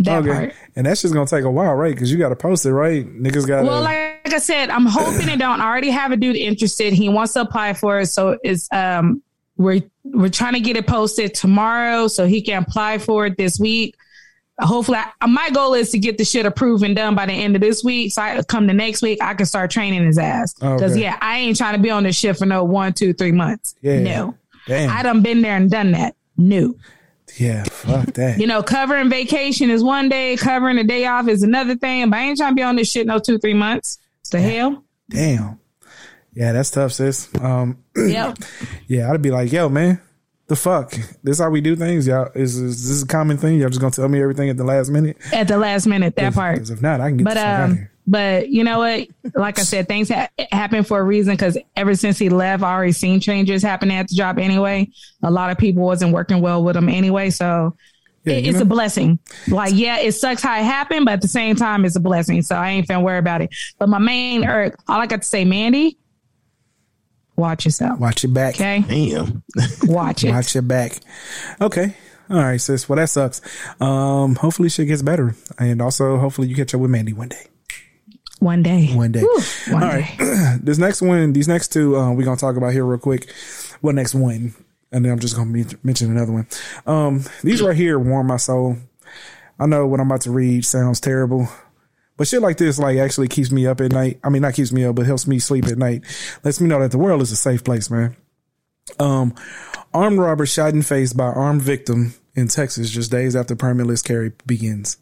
That part. and that's just gonna take a while, right? Because you got to post it, right? Niggas got. Well, like I said, I'm hoping it don't. I already have a dude interested. He wants to apply for it, so it's um we're we're trying to get it posted tomorrow so he can apply for it this week. Hopefully, I, my goal is to get the shit approved and done by the end of this week. So I come the next week, I can start training his ass. Because Okay. yeah, I ain't trying to be on this shit for no one, two, three months. Yeah. No, damn. I done been there and done that. No. Yeah, fuck that. You know, covering vacation is one day, covering a day off is another thing. But I ain't trying to be on this shit no two, three months. The hell? Damn. Yeah, that's tough, sis. Um, Yep. yeah, I'd be like, yo, man, the fuck? This how we do things, y'all? Is, is this a common thing? Y'all just gonna tell me everything at the last minute? At the last minute, that part. Because if not, I can get But the fuck out um, here. But you know what? Like I said, things ha- happen for a reason. Because ever since he left, I already seen changes happening at the job anyway. A lot of people wasn't working well with him anyway, so Yeah, it- you it's know? a blessing. Like, yeah, it sucks how it happened, but at the same time, it's a blessing. So I ain't finna worry about it. But my main, or all I got to say, Mandy, watch yourself. Watch your back. Okay, Damn. watch it. Watch your back. Okay. All right, sis. Well, that sucks. Um, hopefully shit gets better. And also, hopefully you catch up with Mandy one day. One day. One day. Whew, one All day. right. this next one, these next two, uh, we're going to talk about here real quick. What next one? And then I'm just going to mention another one. Um, these right here warm my soul. I know what I'm about to read sounds terrible, but shit like this, like actually keeps me up at night. I mean, not keeps me up, but helps me sleep at night. Lets me know that the world is a safe place, man. Um, armed robber shot in face by armed victim in Texas just days after permitless carry begins.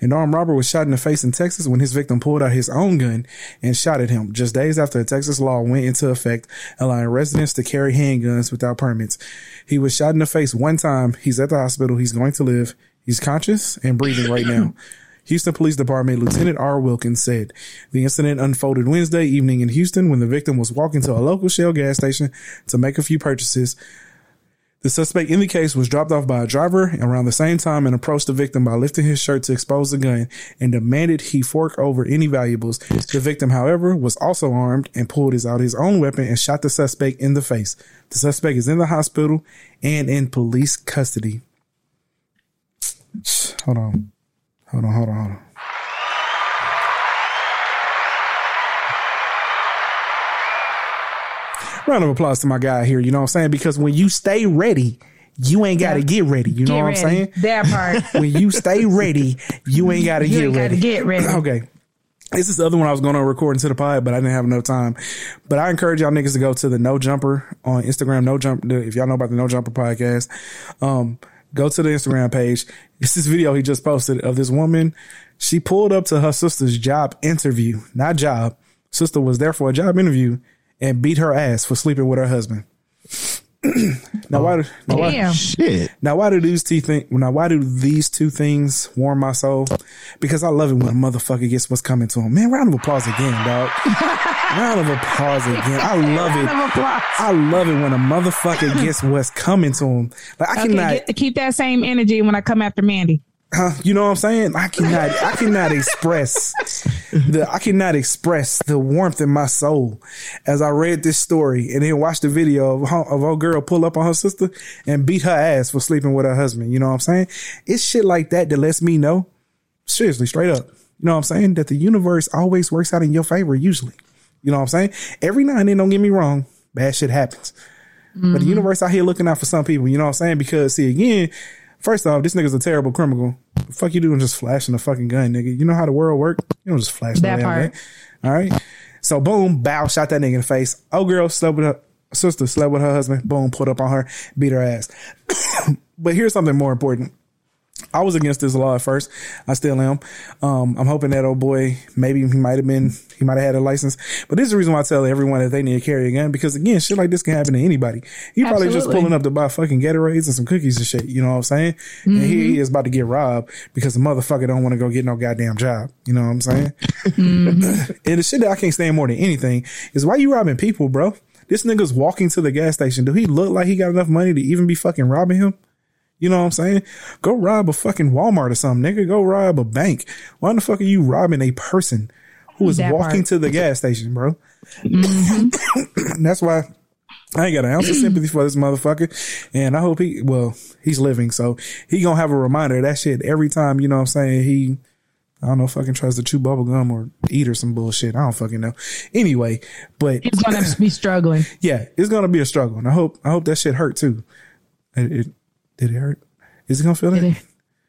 An armed robber was shot in the face in Texas when his victim pulled out his own gun and shot at him just days after a Texas law went into effect, allowing residents to carry handguns without permits. He was shot in the face one time. He's at the hospital. He's going to live. He's conscious and breathing right now. Houston Police Department Lieutenant R. Wilkins said the incident unfolded Wednesday evening in Houston when the victim was walking to a local Shell gas station to make a few purchases. The suspect in the case was dropped off by a driver around the same time and approached the victim by lifting his shirt to expose the gun and demanded he fork over any valuables. The victim, however, was also armed and pulled his out his own weapon and shot the suspect in the face. The suspect is in the hospital and in police custody. Hold on. Hold on, hold on, hold on. Round of applause to my guy here, you know what I'm saying? Because when you stay ready, you ain't got to get ready. You know what ready. I'm saying? That part. when you stay ready, you ain't got to get ready. get ready. Okay. This is the other one I was going to record into the pod, but I didn't have enough time. But I encourage y'all niggas to go to the No Jumper on Instagram. No Jump. If y'all know about the No Jumper podcast, um, go to the Instagram page. It's this video he just posted of this woman. She pulled up to her sister's job interview, not job. Sister was there for a job interview and beat her ass for sleeping with her husband. now why? do- Now why, Shit. now, why do these two think? Now, why do these two things warm my soul? Because I love it when a motherfucker gets what's coming to him. Man, round of applause again, dog. round of applause again. I love it. Of applause. I love it when a motherfucker gets what's coming to him. Like I Okay, cannot, get, keep that same energy when I come after Mandy. Huh, you know what I'm saying? I cannot, I cannot express the, I cannot express the warmth in my soul as I read this story and then watched the video of her, of old girl pull up on her sister and beat her ass for sleeping with her husband. You know what I'm saying? It's shit like that that lets me know, seriously, straight up. You know what I'm saying? That the universe always works out in your favor, usually. You know what I'm saying? Every now and then, don't get me wrong, bad shit happens. But the mm-hmm. universe out here looking out for some people, you know what I'm saying? Because see, again, first off, this nigga's a terrible criminal. The fuck you doing just flashing a fucking gun, nigga? You know how the world work? You don't just flash That no part. gun. All right. So boom, bow, shot that nigga in the face. Oh girl slept with her sister, slept with her husband, boom, pulled up on her, beat her ass. but here's something more important. I was against this law at first. I still am. Um, I'm hoping that old boy, maybe he might have been, he might have had a license. But this is the reason why I tell everyone that they need to carry a gun because again, shit like this can happen to anybody. He probably just pulling up to buy fucking Gatorades and some cookies and shit. You know what I'm saying? And he is about to get robbed because the motherfucker don't want to go get no goddamn job. You know what I'm saying? and the shit that I can't stand more than anything is why you robbing people, bro? This nigga's walking to the gas station. Do he look like he got enough money to even be fucking robbing him? You know what I'm saying? Go rob a fucking Walmart or something, nigga. Go rob a bank. Why the fuck are you robbing a person who is That walking part. to the gas station, bro? Mm-hmm. That's why I ain't got an ounce of sympathy for this motherfucker. And I hope he, well, he's living. So he gonna have a reminder of that shit every time, you know what I'm saying? He, I don't know, fucking tries to chew bubble gum or eat or some bullshit. I don't fucking know. Anyway, but He's gonna be struggling. yeah, it's gonna be a struggle. And I hope, I hope that shit hurt too. It, it did it hurt? Is it gonna feel that? Did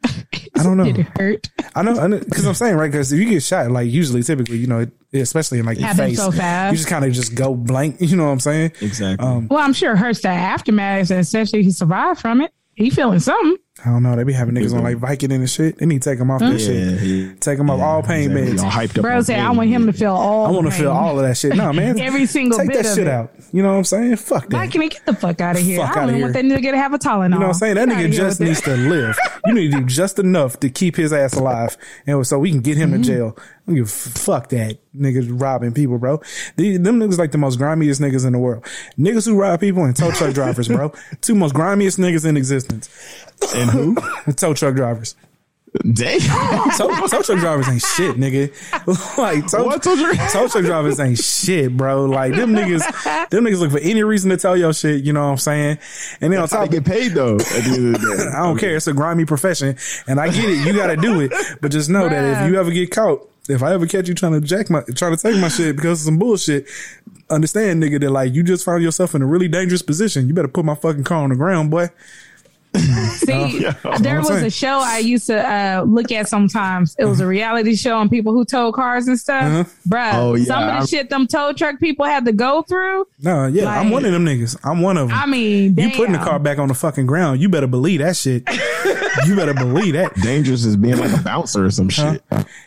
I don't know. Did it hurt? I know, because I'm saying right because if you get shot, like usually, typically, you know, it, especially in like the Happens face, so fast. you just kind of just go blank. You know what I'm saying? Exactly. Um, Well, I'm sure it hurts the aftermath, and especially he survived from it. He feeling something. I don't know. They be having niggas on like Vicodin and shit. They need to take them off that shit. yeah. Take them off all pain Exactly. meds. Y'all hyped up. Bro on said, I want him to feel all. I want to feel all of that shit. No, man. Every single Take bit that of shit it. out. You know what I'm saying? Fuck that. Why can he get the fuck out of here? Fuck I don't even want that here. nigga to have a Tylenol. You know what I'm saying? That Get nigga just needs that. to live. You need to do just enough to keep his ass alive, and so we can get him Mm-hmm. in jail. I don't give a f- fuck that niggas robbing people, bro. These, them niggas like the most grimiest niggas in the world. Niggas who rob people and tow truck drivers, bro. Two most grimiest niggas in existence. And who? tow truck drivers. Damn. Tow, truck drivers ain't shit, nigga. like tow, What tow truck- tow truck drivers ain't shit, bro. Like them niggas, them niggas look for any reason to tell your shit. You know what I'm saying? And then on That's top, they get paid though. At the end of the day, I don't care. It's a grimy profession, and I get it. You got to do it, but just know that if you ever get caught, if I ever catch you trying to jack my, trying to take my shit because of some bullshit, understand, nigga, that like you just found yourself in a really dangerous position. You better put my fucking car on the ground, boy. See, there was saying. a show I used to uh, look at sometimes. It was a reality show on people who tow cars and stuff. Uh-huh. Bruh, Oh, yeah, some of the I- shit them tow truck people had to go through. No, yeah, I'm one of them niggas. I'm one of them. I mean, you putting the car back on the fucking ground. You better believe that shit. you better believe that. dangerous is being like a bouncer or some shit.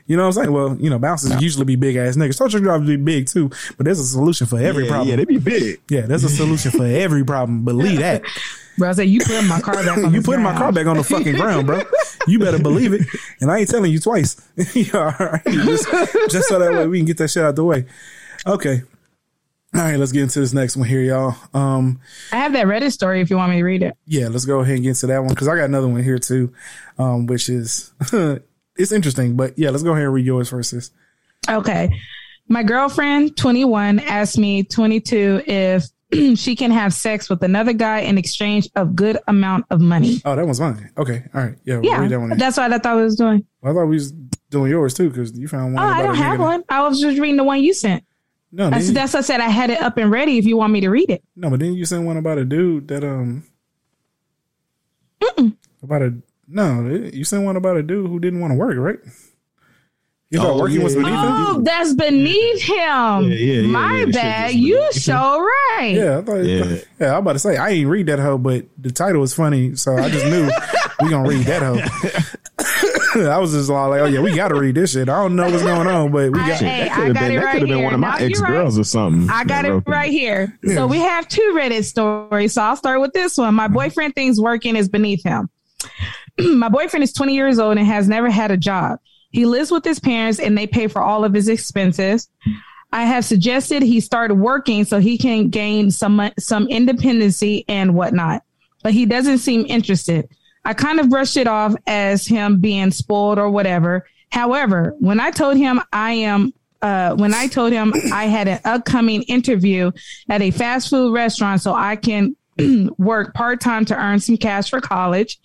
You know what I'm saying? Well, you know, bouncers usually be big ass niggas. Tow truck drivers be big too, but there's a solution for every yeah, problem. yeah, they be big. Yeah, there's a solution for every problem. Believe that. Bro, I said, you putting my car back on you the putting my car back on the fucking ground, bro. You better believe it. And I ain't telling you twice. yeah, all right. Just, just so that way we can get that shit out the way. Okay. All right, let's get into this next one here, y'all. Um, I have that Reddit story if you want me to read it. yeah, let's go ahead and get into that one because I got another one here too, um, which is it's interesting. But yeah, let's go ahead and read yours first. Sis. Okay. My girlfriend, 21, asked me, 22, if she can have sex with another guy in exchange of good amount of money. Oh, that one's mine. Okay, all right. Yeah, Yeah, that that's what I thought I was doing. I thought we was doing yours too because you found one. Oh, I don't have one. I was just reading the one you sent. No, That's, what I said. I had it up and ready if you want me to read it. no, but then you sent one about a dude that um about a no, you sent one about a dude who didn't want to work, right? You thought Oh, working was yeah, beneath Oh, him. that's beneath him. Yeah, yeah, yeah, My yeah, bad. You beneath so right. Yeah, I thought. Yeah. Yeah. I'm about to say I ain't read that hoe, but the title was funny, so I just knew we gonna read that hoe. I was just all like, oh yeah, we gotta read this shit. I don't know what's going on, but we I- got. Hey, that could have got been it that right could have been here. one of my Now, you're ex girls or something. I got it wrote that. right here. So we have two Reddit stories. So I'll start with this one. My boyfriend thinks working is beneath him. My boyfriend is 20 years old and has never had a job. He lives with his parents and they pay for all of his expenses. I have suggested he start working so he can gain some some independency and whatnot, but he doesn't seem interested. I kind of brushed it off as him being spoiled or whatever. However, when I told him I am uh, when I told him I had an upcoming interview at a fast food restaurant so I can work part time to earn some cash for college,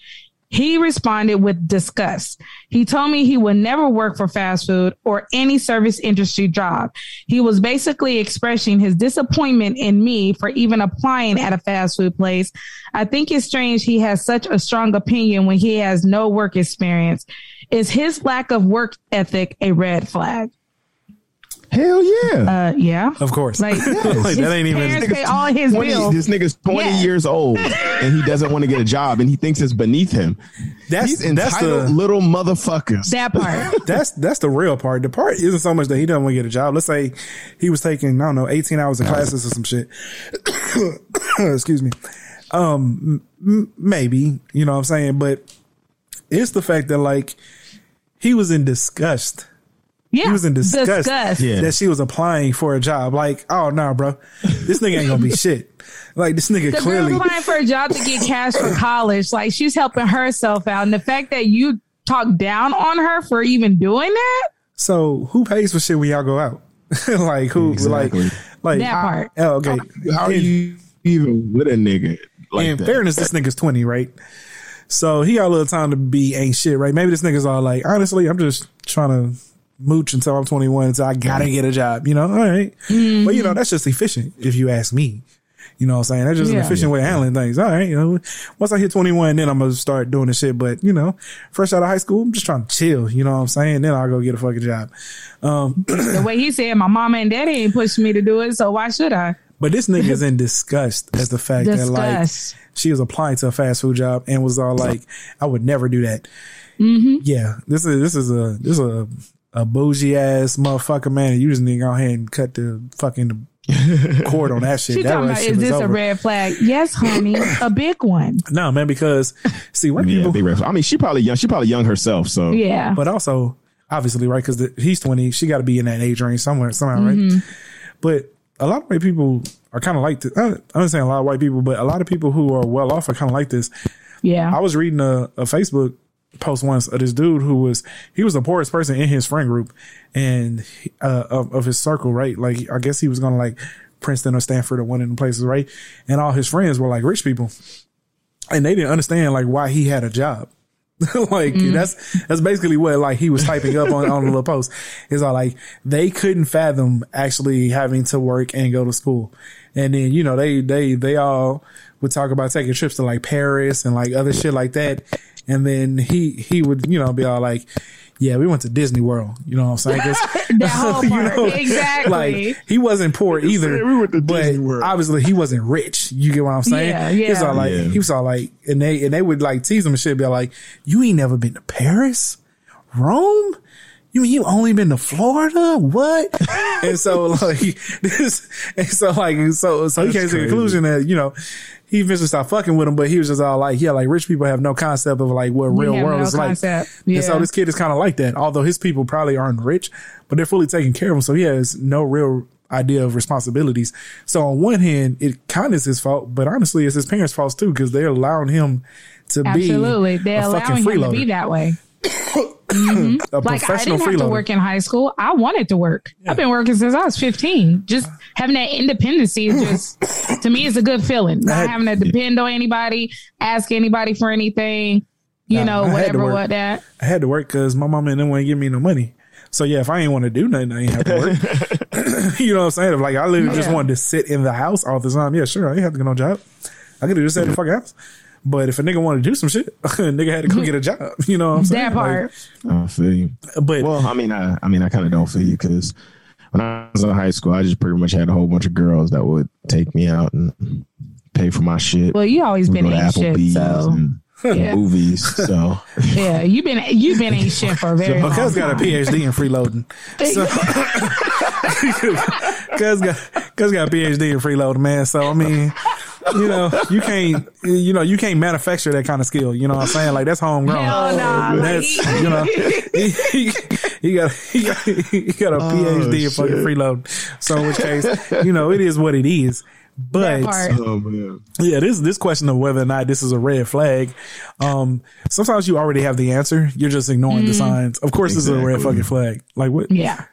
he responded with disgust. He told me he would never work for fast food or any service industry job. He was basically expressing his disappointment in me for even applying at a fast food place. I think it's strange he has such a strong opinion when he has no work experience. Is his lack of work ethic a red flag? Hell yeah. Uh, yeah. Of course, Like, Like, that ain't even. parents pay all his 20, bills. this nigga's 20 Yeah. years old and he doesn't want to get a job and he thinks it's beneath him. That's These that's entitled the little motherfuckers. That part. that's that's the real part. The part isn't so much that he doesn't want to get a job. Let's say he was taking I don't know eighteen hours of classes or some shit. Excuse me. Um, m- maybe you know what I'm saying, but it's the fact that like he was in disgust. Yeah. He was in disgust, Disgust. Yeah. that she was applying for a job. Like, oh no, bro, this nigga ain't gonna be shit. Like this nigga The clearly. girl applying for a job to get cash for college, like she's helping herself out. And the fact that you talk down on her for even doing that, So who pays for shit when y'all go out? like who? Exactly. Like, like that part. Oh, okay. How are you even with a nigga like in that? fairness, this nigga's 20, right? So he got a little time to be ain't shit, right? Maybe this nigga's all like, honestly, I'm just trying to mooch until I'm 21 so I gotta get a job, you know? All right. But you know, that's just efficient if you ask me. You know what I'm saying? That's just an Yeah. efficient way of handling things. All right. You know, once I hit 21, then I'm going to start doing the shit. But, you know, fresh out of high school, I'm just trying to chill. You know what I'm saying? Then I'll go get a fucking job. Um, The way he said, my mama and daddy ain't pushed me to do it, so why should I? But this nigga is in disgust at the fact that like she was applying to a fast food job and was all like, "I would never do that." Mm-hmm. Yeah, this is this is a this is a a bougie ass motherfucker, man. You just need to go ahead and cut the fucking cord on that shit. She that talking about, shit is was this a red flag? Yes, honey, a big one. No, man, because see, white Yeah, people, big red. I mean, she probably young. She probably young herself. So Yeah. but also obviously right because he's twenty, she got to be in that age range somewhere somehow, Mm-hmm. right? But a lot of white people are kind of like this. I'm not saying a lot of white people, but a lot of people who are well off are kind of like this. Yeah. I was reading a, a Facebook post once of this dude who was he was the poorest person in his friend group and uh, of, of his circle, right? Like I guess he was gonna like Princeton or Stanford or one of the places, right? And all his friends were like rich people, and they didn't understand like why he had a job. like that's that's basically what like he was typing up on on the little post. Is all like they couldn't fathom actually having to work and go to school, and then you know they they they all would talk about taking trips to like Paris and like other shit like that, and then he he would you know be all like. Yeah, we went to Disney World. You know what I'm saying? 'Cause- That whole you part. know, exactly. like he wasn't poor either, we went to but Disney World. obviously he wasn't rich. You get what I'm saying? Yeah, yeah. He was all like, Yeah. he was all like, and they and they would like tease him and shit, be like, "You ain't never been to Paris, Rome." You mean you only been to Florida? What? and so like this, and so like so so he came to the conclusion that you know he eventually stopped fucking with him, but he was just all like, yeah, like rich people have no concept of like what We real world no is like. concept. And so this kid is kind of like that. Although his people probably aren't rich, but they're fully taking care of him. So he has no real idea of responsibilities. So on one hand, it kind of is his fault, but honestly, it's his parents' fault too because they're allowing him to Absolutely. be Absolutely. They're allowing him to be that way. Mm-hmm. a Like I didn't have to work in high school. I wanted to work. I've been working since I was 15. Just having that independency is just to me is a good feeling. Not had- having to depend on anybody, ask anybody for anything, you Nah, know, I whatever what that. I had to work because my mom didn't want to give me no money. So yeah, if I ain't want to do nothing, I ain't have to work. you know what I'm saying? If like I literally just wanted to sit in the house all the time, yeah, sure, I ain't have to get no job. I could have just sat in the fucking house. But if a nigga wanted to do some shit, a nigga had to go get a job. You know what I'm saying? That part. I feel you. But Well, I mean, I, I mean, I kind of don't feel you because when I was in high school, I just pretty much had a whole bunch of girls that would take me out and pay for my shit. Well, you always We been go to ain't shit, Applebee's so and yeah, movies. So yeah. You've been you've been ain't shit for a very long Cuz got a. PhD in freeloading. So, Cuz got, Cuz got a PhD in freeloading, man. So, I mean, you know, you can't, you know, you can't manufacture that kind of skill. You know what I'm saying? Like, that's homegrown. Hell nah, like- That's, you know, he, he, he got, he got, he got a PhD in fucking shit. freeloading. So, in which case, you know, it is what it is. But oh man, yeah, this this question of whether or not this is a red flag. Um, sometimes you already have the answer. You're just ignoring Mm. the signs. Of course, this is a red fucking flag. Like what? Yeah.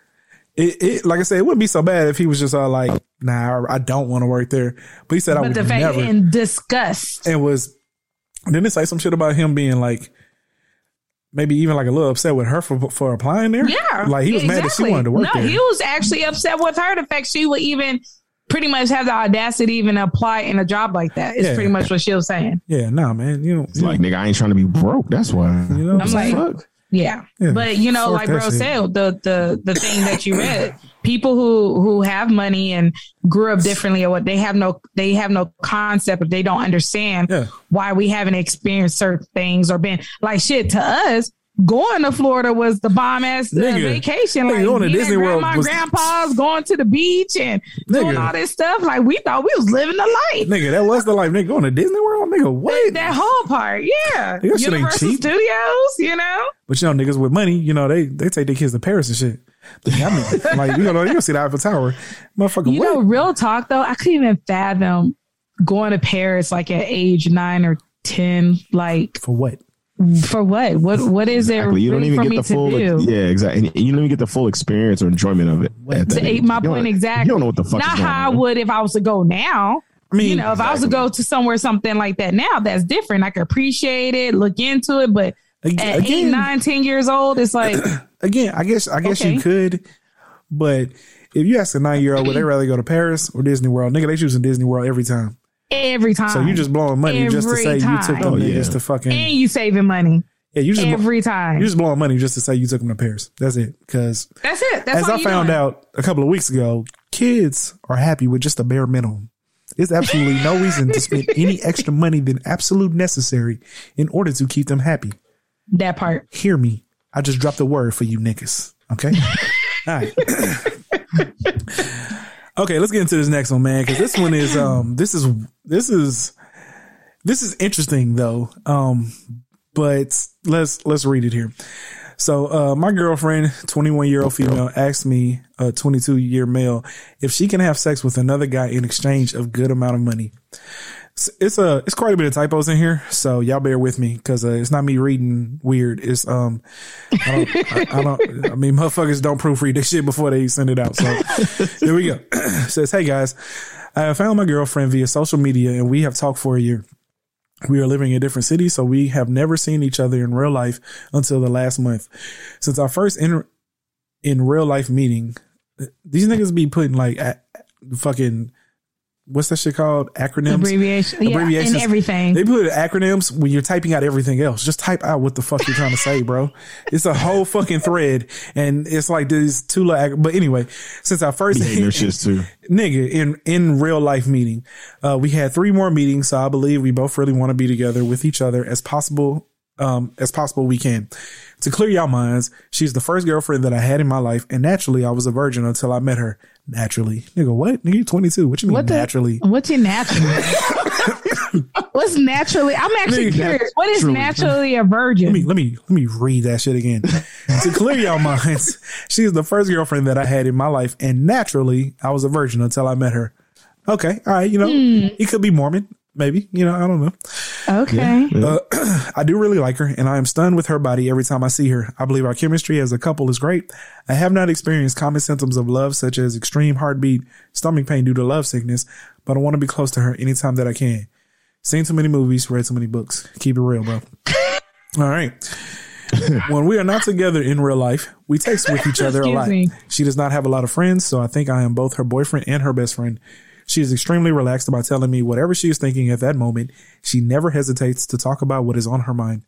It, it like I said, it wouldn't be so bad if he was just all like, "Nah, I don't want to work there." But he said, "I But would the fact never." in disgust. and was didn't it say some shit about him being like maybe even like a little upset with her for for applying there? Yeah. like he was mad that she wanted to work no, there. he was actually upset with her. The fact she would even pretty much have the audacity to even apply in a job like that. Is Yeah. pretty much what she was saying. yeah, nah, man, you know, it's like nigga, I ain't trying to be broke. That's why. you know, I'm like, Fuck. Yeah. Yeah. But you know, Fuck like bro said, the the the thing that you read, people who who have money and grew up differently or what they have no they have no concept if they don't understand Yeah. why we haven't experienced certain things or been like shit to us. Going to Florida was the bomb ass uh, Nigga. vacation. Nigga, Like going to Disney World was- grandpa's going to the beach and doing all this stuff. Like we thought we was living the life. nigga, that was the life. Nigga going to Disney World, nigga. What? That whole part, yeah. Ain't Universal cheap. Studios, you know. But you know, niggas with money, you know, they they take their kids to Paris and shit. I mean, like you know, you gonna see the Eiffel Tower, motherfucker. You what? know, real talk though, I couldn't even fathom going to Paris like at age nine or ten. Like For what? For what? What what is there You don't even for get the full, do? yeah, exactly. And you don't even get the full experience or enjoyment of it. at To age. my You point exactly. You don't know what the fuck. Not is going how I would if I was to go now. I mean, you know, if I was to go to somewhere something like that now, that's different. I could appreciate it, look into it, but ag- at eight, again, nine, ten years old, it's like again, I guess I guess you could, but if you ask a nine year old, would they rather go to Paris or Disney World? Nigga, they choosing Disney World every time. Every time. So you just blowing money just to Every say you took them Oh, niggas yeah. to fucking and you saving money yeah. You just every time. you just blowing money just to say you took them to Paris. That's it. Because that's it. That's as I found doing. out a couple of weeks ago, kids are happy with just a bare minimum. There's absolutely no reason to spend any extra money than absolute necessary in order to keep them happy. That part. Hear me. I just dropped a word for you niggas. Okay. All right. okay, let's get into this next one, man. Cause this one is, um, this is, this is, this is interesting though. Um, but let's, let's read it here. So, uh, my girlfriend, 21 year old female, asked me, a 22 year male, if she can have sex with another guy in exchange of good amount of money. It's, a, it's quite a bit of typos in here. So y'all bear with me because uh, it's not me reading weird. It's, um, I don't, I, I don't, I mean, motherfuckers don't proofread this shit before they send it out. So here we go. says, Hey guys, I found my girlfriend via social media and we have talked for a year. We are living in different cities, so we have never seen each other in real life until the last month. Since our first in in real life meeting, these niggas be putting like a, fucking what's that shit called? Acronyms, Abbreviation. Yeah, abbreviations, and everything. They put acronyms when you're typing out everything else. Just type out what the fuck you're trying to say, bro. It's a whole fucking thread, and it's like these two. Like, but anyway, since our first Behavior shits too. nigga in in real life meeting uh we had three more meetings so i believe we both really want to be together with each other as possible um as possible we can to clear y'all minds she's the first girlfriend that i had in my life and naturally i was a virgin until i met her naturally nigga what nigga you 22 what you mean What the- naturally What's your naturally? What's naturally? I'm actually Nigga, curious. What is naturally. a virgin? let me let me let me read that shit again. to clear y'all minds, she's the first girlfriend that I had in my life, and naturally, I was a virgin until I met her. Okay, all right, you know, hmm. he could be Mormon, maybe, you know, I don't know. okay. Uh, I do really like her, and I am stunned with her body every time I see her. I believe our chemistry as a couple is great. I have not experienced common symptoms of love, such as extreme heartbeat, stomach pain due to love sickness, but I want to be close to her anytime that I can. Seen too many movies, read too many books. Keep it real, bro. All right. when we are not together in real life, we text with each other a lot. me. She does not have a lot of friends, so I think I am both her boyfriend and her best friend. She is extremely relaxed about telling me whatever she is thinking at that moment. She never hesitates to talk about what is on her mind.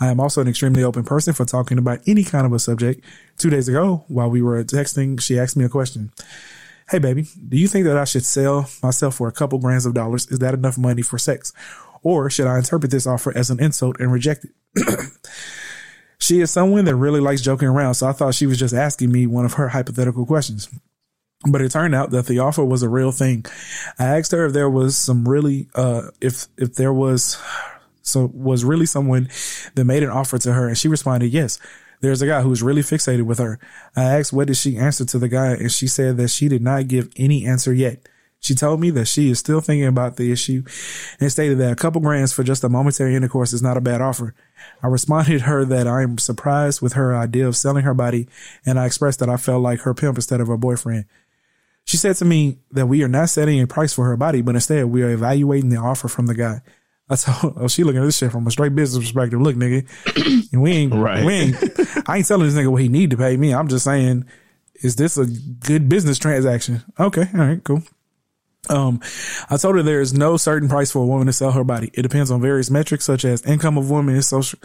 I am also an extremely open person for talking about any kind of a subject. Two days ago, while we were texting, she asked me a question. Hey baby, do you think that I should sell myself for a couple grands of dollars? Is that enough money for sex? Or should I interpret this offer as an insult and reject it? she is someone that really likes joking around, so I thought she was just asking me one of her hypothetical questions. But it turned out that the offer was a real thing. I asked her if there was some really, uh, if, if there was, so was really someone that made an offer to her and she responded, yes, there's a guy who's really fixated with her. I asked what did she answer to the guy and she said that she did not give any answer yet. She told me that she is still thinking about the issue and stated that a couple grands for just a momentary intercourse is not a bad offer. I responded her that I am surprised with her idea of selling her body and I expressed that I felt like her pimp instead of her boyfriend. She said to me that we are not setting a price for her body, but instead we are evaluating the offer from the guy. I told, oh, she looking at this shit from a straight business perspective. Look, nigga, and we ain't, Right. we ain't, I ain't telling this nigga what he need to pay me. I'm just saying, is this a good business transaction? Okay. All right, cool. Um, I told her there is no certain price for a woman to sell her body. It depends on various metrics such as income of women, social.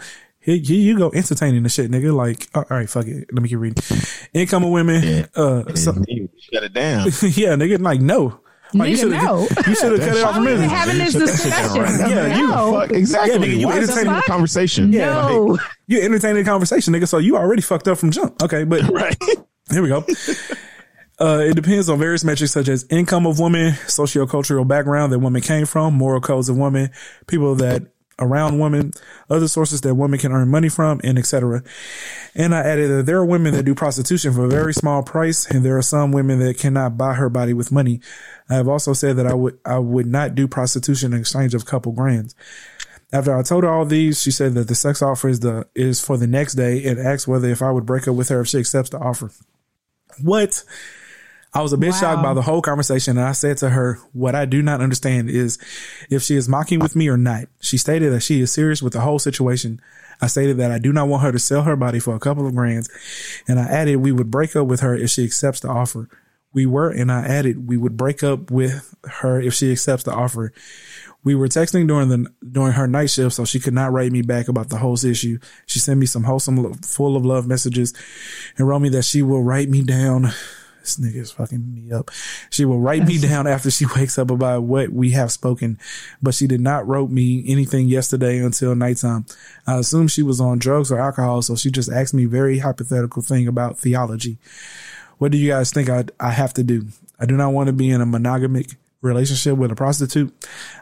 Here, here you go, entertaining the shit, nigga. Like, all right, fuck it. Let me keep reading. Income of women. Uh, so, shut it down. yeah, nigga. Like, no. Like, you should no. have. You should have cut it off Why from are we even business. having this Shut that shit down discussion? right now. Yeah, you. Fuck, exactly. Yeah, nigga, you Why entertaining this the conversation? Yeah, No. You entertaining the conversation, nigga. So you already fucked up from jump. Okay, but Right. Here we go. Uh, it depends on various metrics such as income of women, sociocultural background that women came from, moral codes of women, people that around women, other sources that women can earn money from, and etc. And I added that there are women that do prostitution for a very small price, and there are some women that cannot buy her body with money. I have also said that I would I would not do prostitution in exchange of a couple grands. After I told her all these, she said that the sex offer is the is for the next day and asked whether if I would break up with her if she accepts the offer. What? I was a bit Wow. shocked by the whole conversation and I said to her, what I do not understand is if she is mocking with me or not. She stated that she is serious with the whole situation. I stated that I do not want her to sell her body for a couple of grands and I added we would break up with her if she accepts the offer. We were, and I added we would break up with her if she accepts the offer. We were texting during the during her night shift, so she could not write me back about the whole issue. She sent me some wholesome, full of love messages, and wrote me that she will write me down this nigga is fucking me up. She will write me down after she wakes up about what we have spoken, but she did not wrote me anything yesterday until nighttime. I assume she was on drugs or alcohol, so she just asked me very hypothetical thing about theology. What do you guys think I, I have to do? I do not want to be in a monogamic relationship with a prostitute.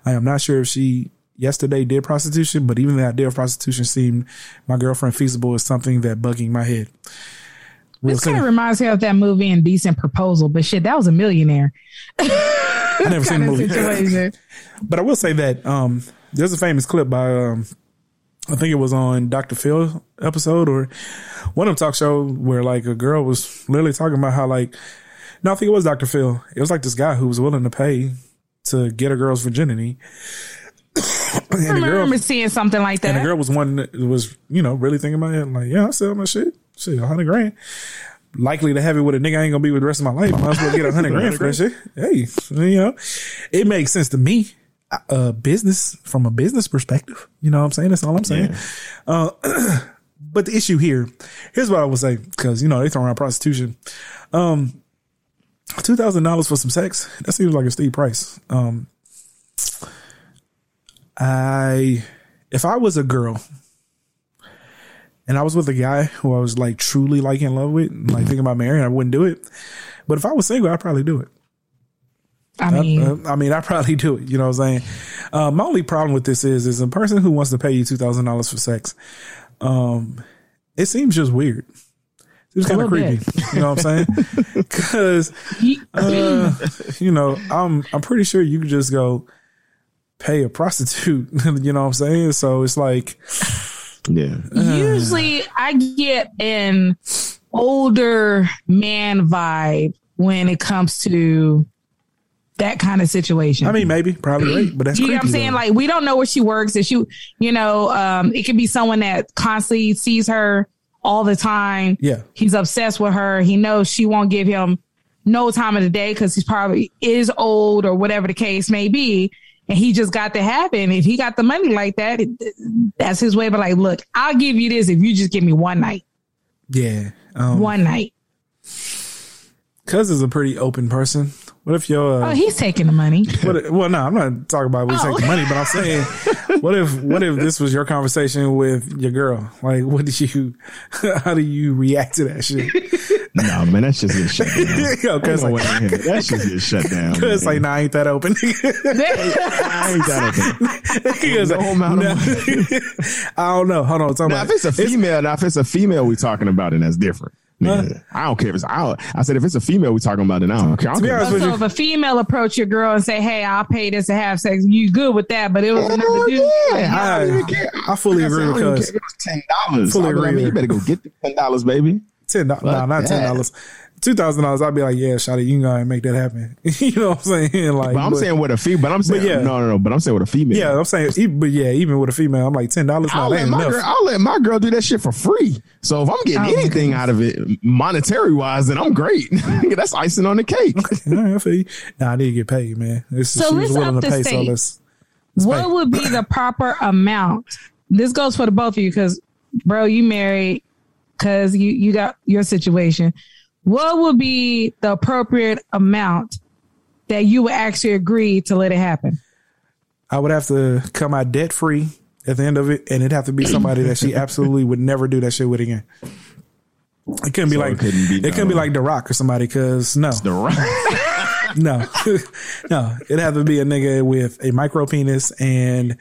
I am not sure if she yesterday did prostitution, but even the idea of prostitution seemed my girlfriend feasible is something that bugging my head. This kind of reminds me of that movie Indecent Proposal, but shit, that was a millionaire. I never seen the movie. But I will say that um, there's a famous clip by um, I think it was on Dr. Phil episode or one of them talk show where like a girl was literally talking about how like no, I think it was Dr. Phil. It was like this guy who was willing to pay to get a girl's virginity. and I the girl remember seeing something like that. and the girl was one that was, you know, really thinking about it. Like, yeah, I sell my shit. Shit, a hundred grand. Likely to have it with a nigga I ain't gonna be with the rest of my life. Might as well get a hundred grand for that shit. Hey, you know, it makes sense to me. Uh, business from a business perspective. You know what I'm saying? That's all I'm saying. Uh, but the issue here, here's what I would say, because you know they throw around prostitution. Um, two thousand dollars for some sex. That seems like a steep price. Um, I, if I was a girl and I was with a guy who I was like truly like in love with, and, like thinking about marrying, I wouldn't do it. But if I was single, I'd probably do it. I mean, Uh, I mean, I probably do it. You know what I'm saying? Uh, my only problem with this is, is a person who wants to pay you two thousand dollars for sex. Um, it seems just weird. It's kind of creepy. You know what I'm saying? Because uh, you know, I'm I'm pretty sure you could just go pay a prostitute. you know what I'm saying? So it's like, Yeah. usually I get an older man vibe when it comes to that kind of situation. I mean, maybe, probably right, but that's you know what I'm saying? though. Like we don't know where she works. If she, you know, um, it could be someone that constantly sees her all the time. Yeah. He's obsessed with her. He knows she won't give him no time of the day because he's probably is old or whatever the case may be. And he just got to have it. And if he got the money like that, it, that's his way. But like, look, I'll give you this if you just give me one night, yeah. Um, one night. Cuz is a pretty open person. What if your Oh, uh, he's taking the money. what well, no, I'm not talking about we Oh. take the money, but I'm saying, what if what if this was your conversation with your girl? Like, what did you, how do you react to that shit? No, man, that's just get shut down. Yo, cause Ain't like, way in. That shit get shut down. cause man. like, nah, I ain't that open. I ain't that open. He goes, No amount of "Nah." I don't know. Hold on. Now, about, if it's a female, now if it's a female we talking about, then that's different. Yeah. I don't care if it's. I, I said if it's a female we talking about, then I don't care. I don't be care. honest with so you- if a female approach your girl and say, "Hey, I'll pay this to have sex," you good with that? But it was another Hell dude. yeah. I don't even care. I, I fully I agree with don't even cuz. care if it's ten dollars. Fully I mean, agree you better go get the ten dollars, baby. Ten dollars, no, not ten dollars, two thousand dollars. I'd be like, yeah, Shotty, you can go ahead and make that happen. you know what I'm saying? Like, But I'm saying with a female. But I'm saying yeah. no, no, no. But I'm saying with a female. yeah, I'm saying, e- but yeah, even with a female, I'm like ten dollars. I'll that let ain't my girl. I'll let my girl do that shit for free. So if I'm getting Oh, anything out of it, monetary wise, then I'm great. That's icing on the cake. All right, I feel you. Nah, I need to get paid, man. This, So she was let's willing up to the pay, so stakes. let's. let's What pay. would be the proper amount? This goes for the both of you because, bro, you married because you you got your situation. What would be the appropriate amount that you would actually agree to let it happen? I would have to come out debt free at the end of it, and it'd have to be somebody that she absolutely would never do that shit with again. It couldn't be like it couldn't be it couldn't be like The Rock or somebody because no, The right. no, no. It'd have to be a nigga with a micro penis and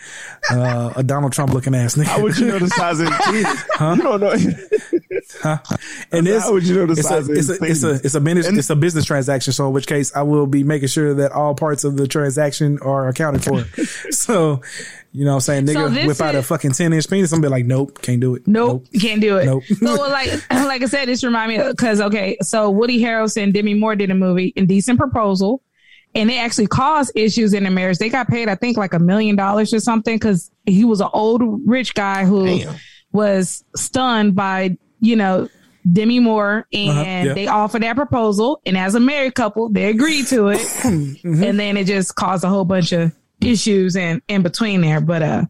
uh, a Donald Trump looking ass nigga. How would you know the size of his penis? You don't know. and this, How would you know the it's size a, of it's his a, it's a, it's a business, And- it's a business transaction. So in which case I will be making sure that all parts of the transaction are accounted for. so, you know what I'm saying? Nigga this whip out a fucking 10 inch penis. I'm be like, nope, can't do it. Nope, you can't do it. Nope. so like like I said, this remind me because okay, so Woody Harrelson, and Demi Moore did a movie, Indecent Proposal, and they actually caused issues in the marriage. They got paid, I think, like a million dollars or something because he was an old rich guy who Damn. was stunned by you know Demi Moore, and Uh-huh, yeah. they offered that proposal, and as a married couple, they agreed to it, Mm-hmm. and then it just caused a whole bunch of issues and in between there. But uh,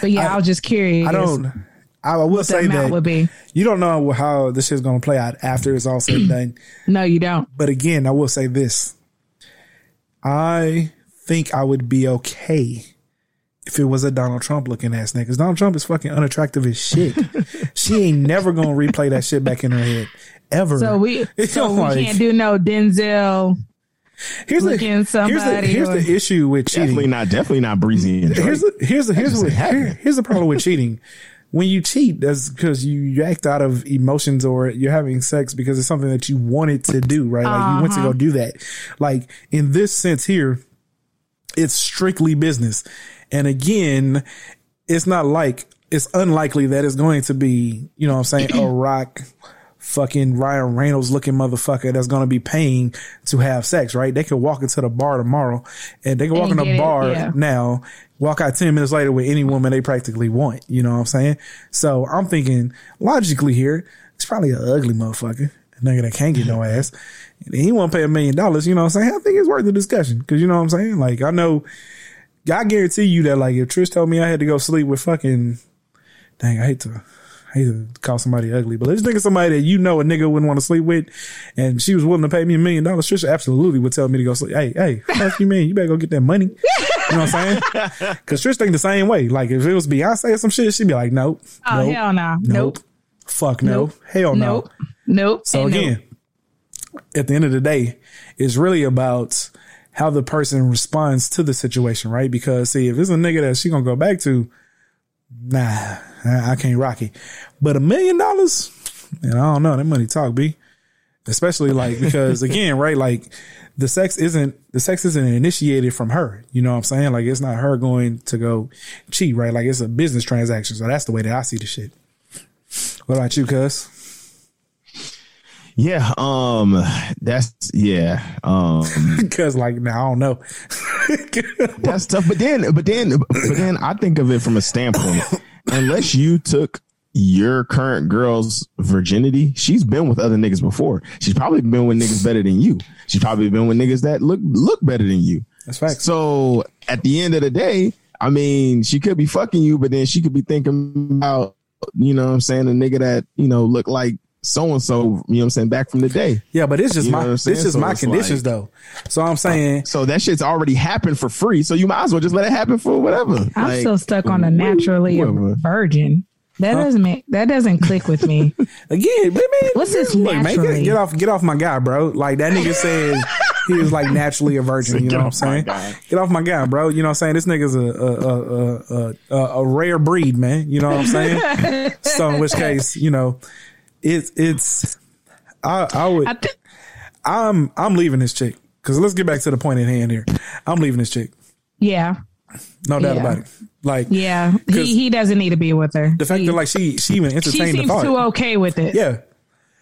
but yeah, I, was just curious. I don't, I will say that would be. you don't know how this is going to play out after it's all said and done. No, you don't. But again, I will say this. I think I would be okay if it was a Donald Trump looking ass nigga. Cause Donald Trump is fucking unattractive as shit. she ain't never gonna replay that shit back in her head. Ever. So we so we like- can't do no Denzel. Here's the, here's the here's or- the issue with cheating. Definitely not. Definitely not breezy. And Here's the here's the here's just what, happening. here- here's the problem with cheating. When you cheat, that's because you, you act out of emotions or you're having sex because it's something that you wanted to do, right? Like you went to go uh-huh. do that. Like in this sense here, it's strictly business. And again, it's not like it's unlikely that it's going to be, you know what I'm saying, a rock fucking Ryan Reynolds looking motherfucker that's going to be paying to have sex, right? They could walk into the bar tomorrow and they can walk in the bar yeah. now, walk out 10 minutes later with any woman they practically want. You know what I'm saying? So I'm thinking logically here, it's probably an ugly motherfucker. A nigga that can't get no ass. And he won't pay a million dollars. You know what I'm saying? I think it's worth the discussion. Cause you know what I'm saying? Like I know, I guarantee you that like if Trish told me I had to go sleep with fucking, dang, I hate to, hate to call somebody ugly, but let's think of somebody that you know a nigga wouldn't want to sleep with, and she was willing to pay me a million dollars. Trish absolutely would tell me to go sleep. Hey, hey, fuck you, man. You better go get that money. You know what I'm saying? Because Trish think the same way. Like if it was Beyonce or some shit, she'd be like, nope, Oh nope, hell no. nope, Nope. fuck no, Nope. hell no. Nope. Nope. So And nope. again, at the end of the day, it's really about how the person responds to the situation, right? Because see, if it's a nigga that she gonna go back to, nah, I can't rock it. But a million dollars, and I don't know. That money talk, B. Especially like because again, right? Like the sex isn't the sex isn't initiated from her. You know what I'm saying? Like it's not her going to go cheat, right? Like it's a business transaction. So that's the way that I see the shit. What about you, cuz? yeah. Um. That's yeah. Um. Because like now I don't know. That's tough. But then, but then, but then I think of it from a standpoint. Unless you took your current girl's virginity, she's been with other niggas before. She's probably been with niggas better than you. She's probably been with niggas that look look better than you. That's facts. So at the end of the day, I mean, she could be fucking you, but then she could be thinking about, you know what I'm saying, a nigga that, you know, look like so and so, you know what I'm saying, back from the day. Yeah, but it's just You know my this is So my conditions like- though. So I'm uh, saying So that shit's already happened for free. So you might as well just let it happen for whatever. I'm Like, still stuck on a naturally a whatever. virgin. That doesn't make that doesn't click with me. again, man, What's this look, man, get, naturally? get off get off my guy, bro. Like that nigga said he was like naturally a virgin. You know what I'm saying? Get off my guy, bro. You know what I'm saying? This nigga's a a a a, a, a rare breed, man. You know what I'm saying? so in which case, you know, it's it's I I would I th- I'm I'm leaving this chick because let's get back to the point at hand here. I'm leaving this chick, yeah, no doubt Yeah. about it. Like yeah, He he doesn't need to be with her. the fact He- that like she she even she entertained the seems thought. too okay with it. Yeah.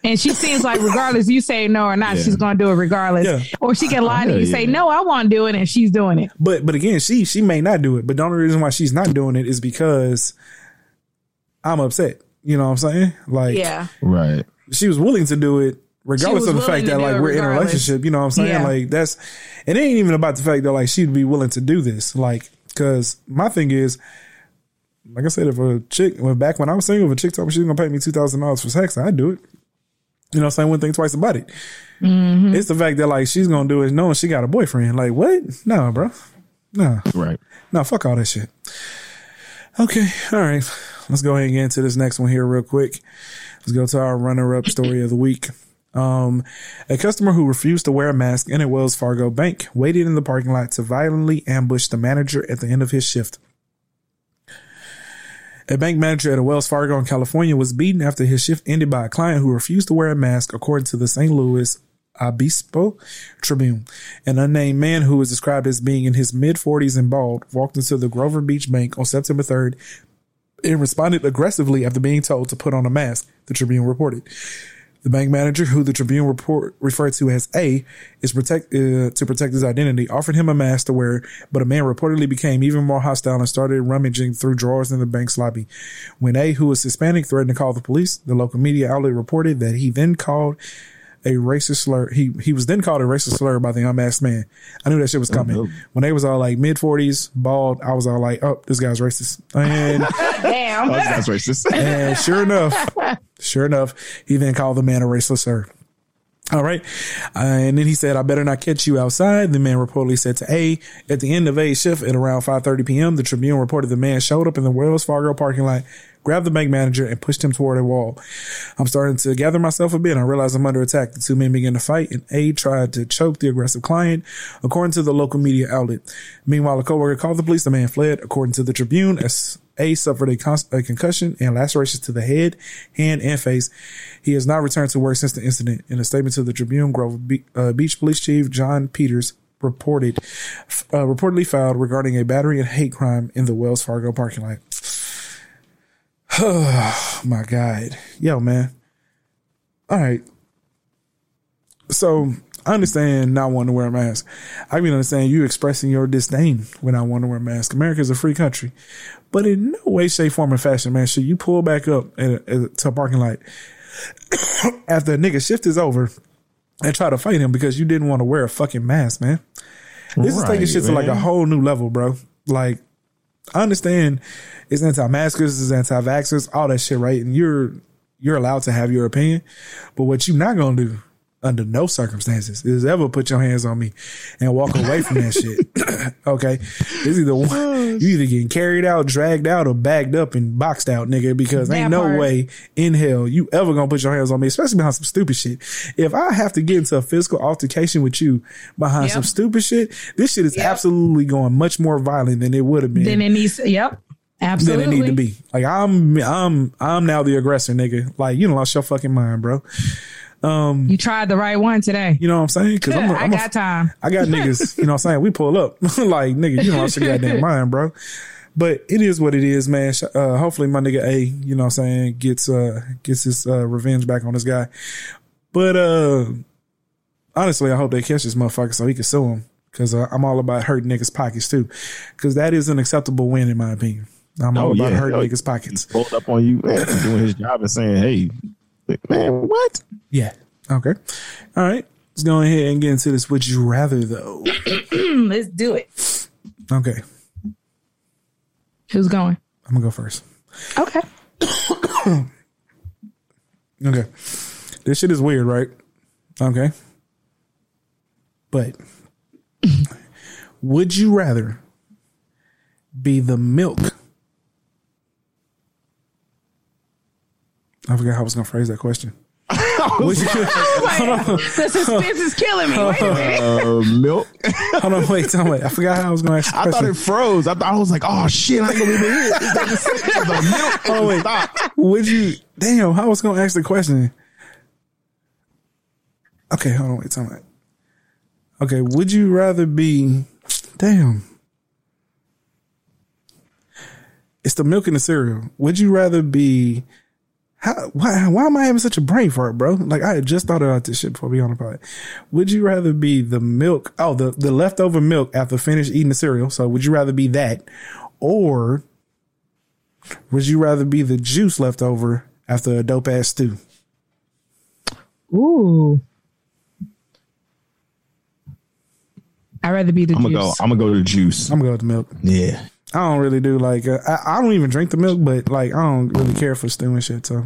And she seems like regardless you say no or not, Yeah. she's gonna do it regardless. Yeah. Or she can lie to you, yeah. say, No, I won't do it, and she's doing it. But but again, she she may not do it. But the only reason why she's not doing it is because I'm upset. You know what I'm saying? Like yeah, Right. she was willing to do it regardless of the fact that like we're in a relationship. You know what I'm saying? Yeah. Like that's it ain't even about the fact that like she'd be willing to do this. Like because my thing is. Like I said, if a chick, well, back when I was single, if a chick told me she was gonna pay me two thousand dollars for sex, I'd do it. You know, what I'm saying, wouldn't think twice about it. Mm-hmm. It's the fact that like she's gonna do it knowing she got a boyfriend. Like what? No, bro. No, Right. no, fuck all that shit. Okay, all right. Let's go ahead and get into this next one here real quick. Let's go to our runner-up story of the week. Um, a customer who refused to wear a mask in a Wells Fargo bank waited in the parking lot to violently ambush the manager at the end of his shift. A bank manager at a Wells Fargo in California was beaten after his shift ended by a client who refused to wear a mask, according to the San Luis Obispo Tribune. An unnamed man who was described as being in his mid 40s and bald walked into the Grover Beach Bank on September 3rd and responded aggressively after being told to put on a mask, the Tribune reported. The bank manager, who the Tribune report referred to as A, is protect uh, to protect his identity, offered him a mask to wear, but a man reportedly became even more hostile and started rummaging through drawers in the bank's lobby. When A, who was Hispanic, threatened to call the police, the local media outlet reported that he then called a racist slur. He he was then called a racist slur by the unmasked man. I knew that shit was coming. no. When they was all like mid forties, bald, I was all like, oh, this guy's racist. And Damn. Oh, that's racist. and sure enough, sure enough, he then called the man a racist slur. All right. Uh, and then he said, I better not catch you outside. The man reportedly said to A at the end of A shift at around 5.30 p.m. The Tribune reported the man showed up in the Wells Fargo parking lot, grabbed the bank manager and pushed him toward a wall. I'm starting to gather myself a bit. I realize I'm under attack. The two men began to fight and A tried to choke the aggressive client, according to the local media outlet. Meanwhile, a coworker called the police. The man fled, according to the Tribune, as a suffered a, con- a concussion and lacerations to the head, hand, and face. He has not returned to work since the incident. In a statement to the Tribune, Grove Be- uh, Beach Police Chief John Peters reported uh, reportedly filed regarding a battery and hate crime in the Wells Fargo parking lot. Oh my God, yo man. All right. So I understand not wanting to wear a mask. I even understand you expressing your disdain when I want to wear a mask. America is a free country, but in no way, shape, form, or fashion, man, should you pull back up at a, at- to a parking lot after a nigga shift is over and try to fight him because you didn't want to wear a fucking mask, man. This is taking Right, shit to like a whole new level, bro. Like, I understand it's anti-maskers, it's anti-vaxxers, all that shit, right? And you're you're allowed to have your opinion, but what you're not gonna do under no circumstances is ever put your hands on me and walk away from that shit. okay, it's either one, you either getting carried out, dragged out, or bagged up and boxed out, nigga. Because That ain't no part. way in hell you ever gonna put your hands on me, especially behind some stupid shit. If I have to get into a physical altercation with you behind Yep. some stupid shit, this shit is Yep. absolutely going much more violent than it would have been Then it needs. Yep. Absolutely. than it need to be. Like I'm, I'm, I'm now the aggressor, nigga. Like you done lost your fucking mind, bro. You tried the right one today. You know what I'm saying? Because I'm, a, I I'm a- got time. I got niggas. You know what I'm saying? We pull up like nigga. You done lost your goddamn mind, bro. But it is what it is, man. Uh, hopefully my nigga A, you know what I'm saying, gets uh gets his uh, revenge back on this guy. But uh honestly, I hope they catch this motherfucker so he can sue him. Cause uh, I'm all about hurting niggas' pockets too. Cause that is an acceptable win in my opinion. I'm all Oh, about yeah. hurting Oh, niggas' pockets. Pulled up on you, man, doing his job and saying, "Hey, man, what?" Yeah. Okay. All right. Let's go ahead and get into this. Would you rather though? Let's do it. Okay. Who's going? I'm gonna go first. Okay. Okay. This shit is weird, right? Okay. But would you rather be the milk? I forgot how I was gonna phrase that question. Would you, The suspense is killing me. Wait a minute. Uh, milk. hold on, wait, tell me. I forgot how I was gonna ask the I thought it froze. I thought I was like, "Oh shit, I ain't gonna be able it." It's like the the milk. Oh, wait. Stop. Would you? Damn, how I was gonna ask the question? Okay, hold on, wait, tell me. Okay, would you rather be? Damn, it's the milk and the cereal. Would you rather be? How? Why? Why am I having such a brain fart, bro? Like I had just thought about this shit before we on the pod. Would you rather be the milk? Oh, the the leftover milk after finish eating the cereal. So would you rather be that, or would you rather be the juice left over after a dope ass stew? Ooh. I'd rather be the I'm gonna juice. go. I'm gonna go to the juice. I'm gonna go to the milk. Yeah. I don't really do like uh, I, I don't even drink the milk, but like I don't really care for stew and shit. So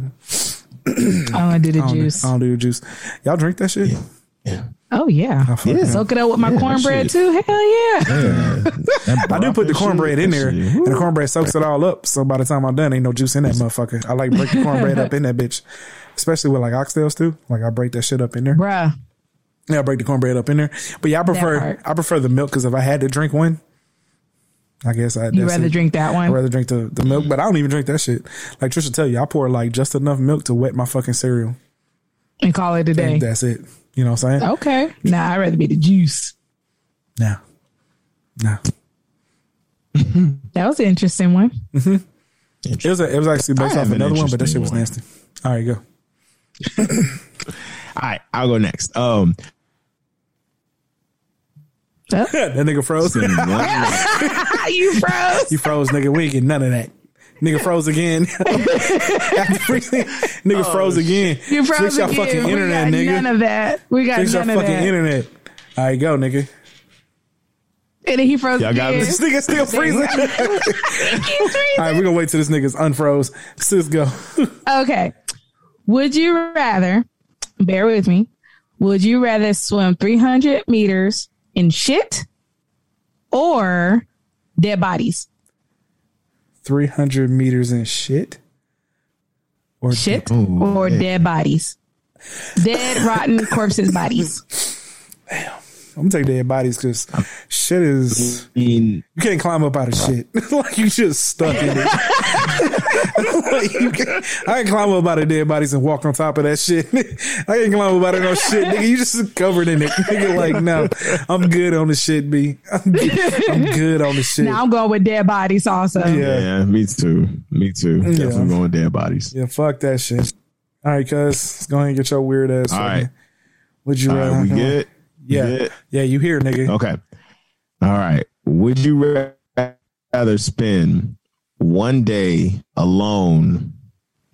I'm gonna do the I don't, do- juice. I don't do the juice. Y'all drink that shit? Yeah. Oh yeah. Yeah. Soak it up with my Yeah, cornbread too. Hell yeah. That I do put the cornbread shit, in there, and the cornbread soaks it all up. So by the time I'm done, ain't no juice in that motherfucker. I like break the cornbread up in that bitch, especially with like oxtails too. Like I break that shit up in there. Bruh. Yeah, I break the cornbread up in there. But yeah, I prefer. I prefer the milk because if I had to drink one, I guess I'd You rather it. drink that I'd one? rather drink the, the milk, but I don't even drink that shit. Like Trisha tell you, I pour like just enough milk to wet my fucking cereal. And call it a day. And that's it. You know what I'm saying? Okay. Nah, I'd rather be the juice. No. No. That was an interesting one. It was a, it was actually based I off have an another one, but that shit was interesting nasty. All right, go. All right, I'll go next. Um, that nigga froze. you froze. you froze, nigga. We ain't getting none of that. Nigga froze again. After freezing, nigga oh, froze again. You froze Fix your again. fucking we internet, got nigga. None of that. We got Fix your none of fucking that. internet. All right, go, nigga. And then he froze Y'all got again. This nigga still freezing. All right, we're gonna wait till this nigga's unfroze. Sis, go. Okay. Would you rather, bear with me, would you rather swim 300 meters in shit or dead bodies? 300 meters in shit? Or Shit Ooh, or yeah. dead bodies? Dead, rotten corpses bodies. I'm gonna take dead bodies because shit is. I mean, You can't climb up out of shit. like you just stuck in it. Like, can't- I can climb up out of dead bodies and walk on top of that shit. I can't climb up out of no shit, nigga. You just covered in it. Nigga, like, no, I'm good on the shit, B. I'm good, I'm good on the shit. Now I'm going with dead bodies also. Yeah. yeah, me too. Me too. Yeah. Definitely going with dead bodies. Yeah, fuck that shit. All right, cuz, let's go ahead and get your weird ass. All fucking- right. Would you All rather? right, we get. Yeah. good? Yeah, you here, nigga. Okay. All right. Would you rather spend one day alone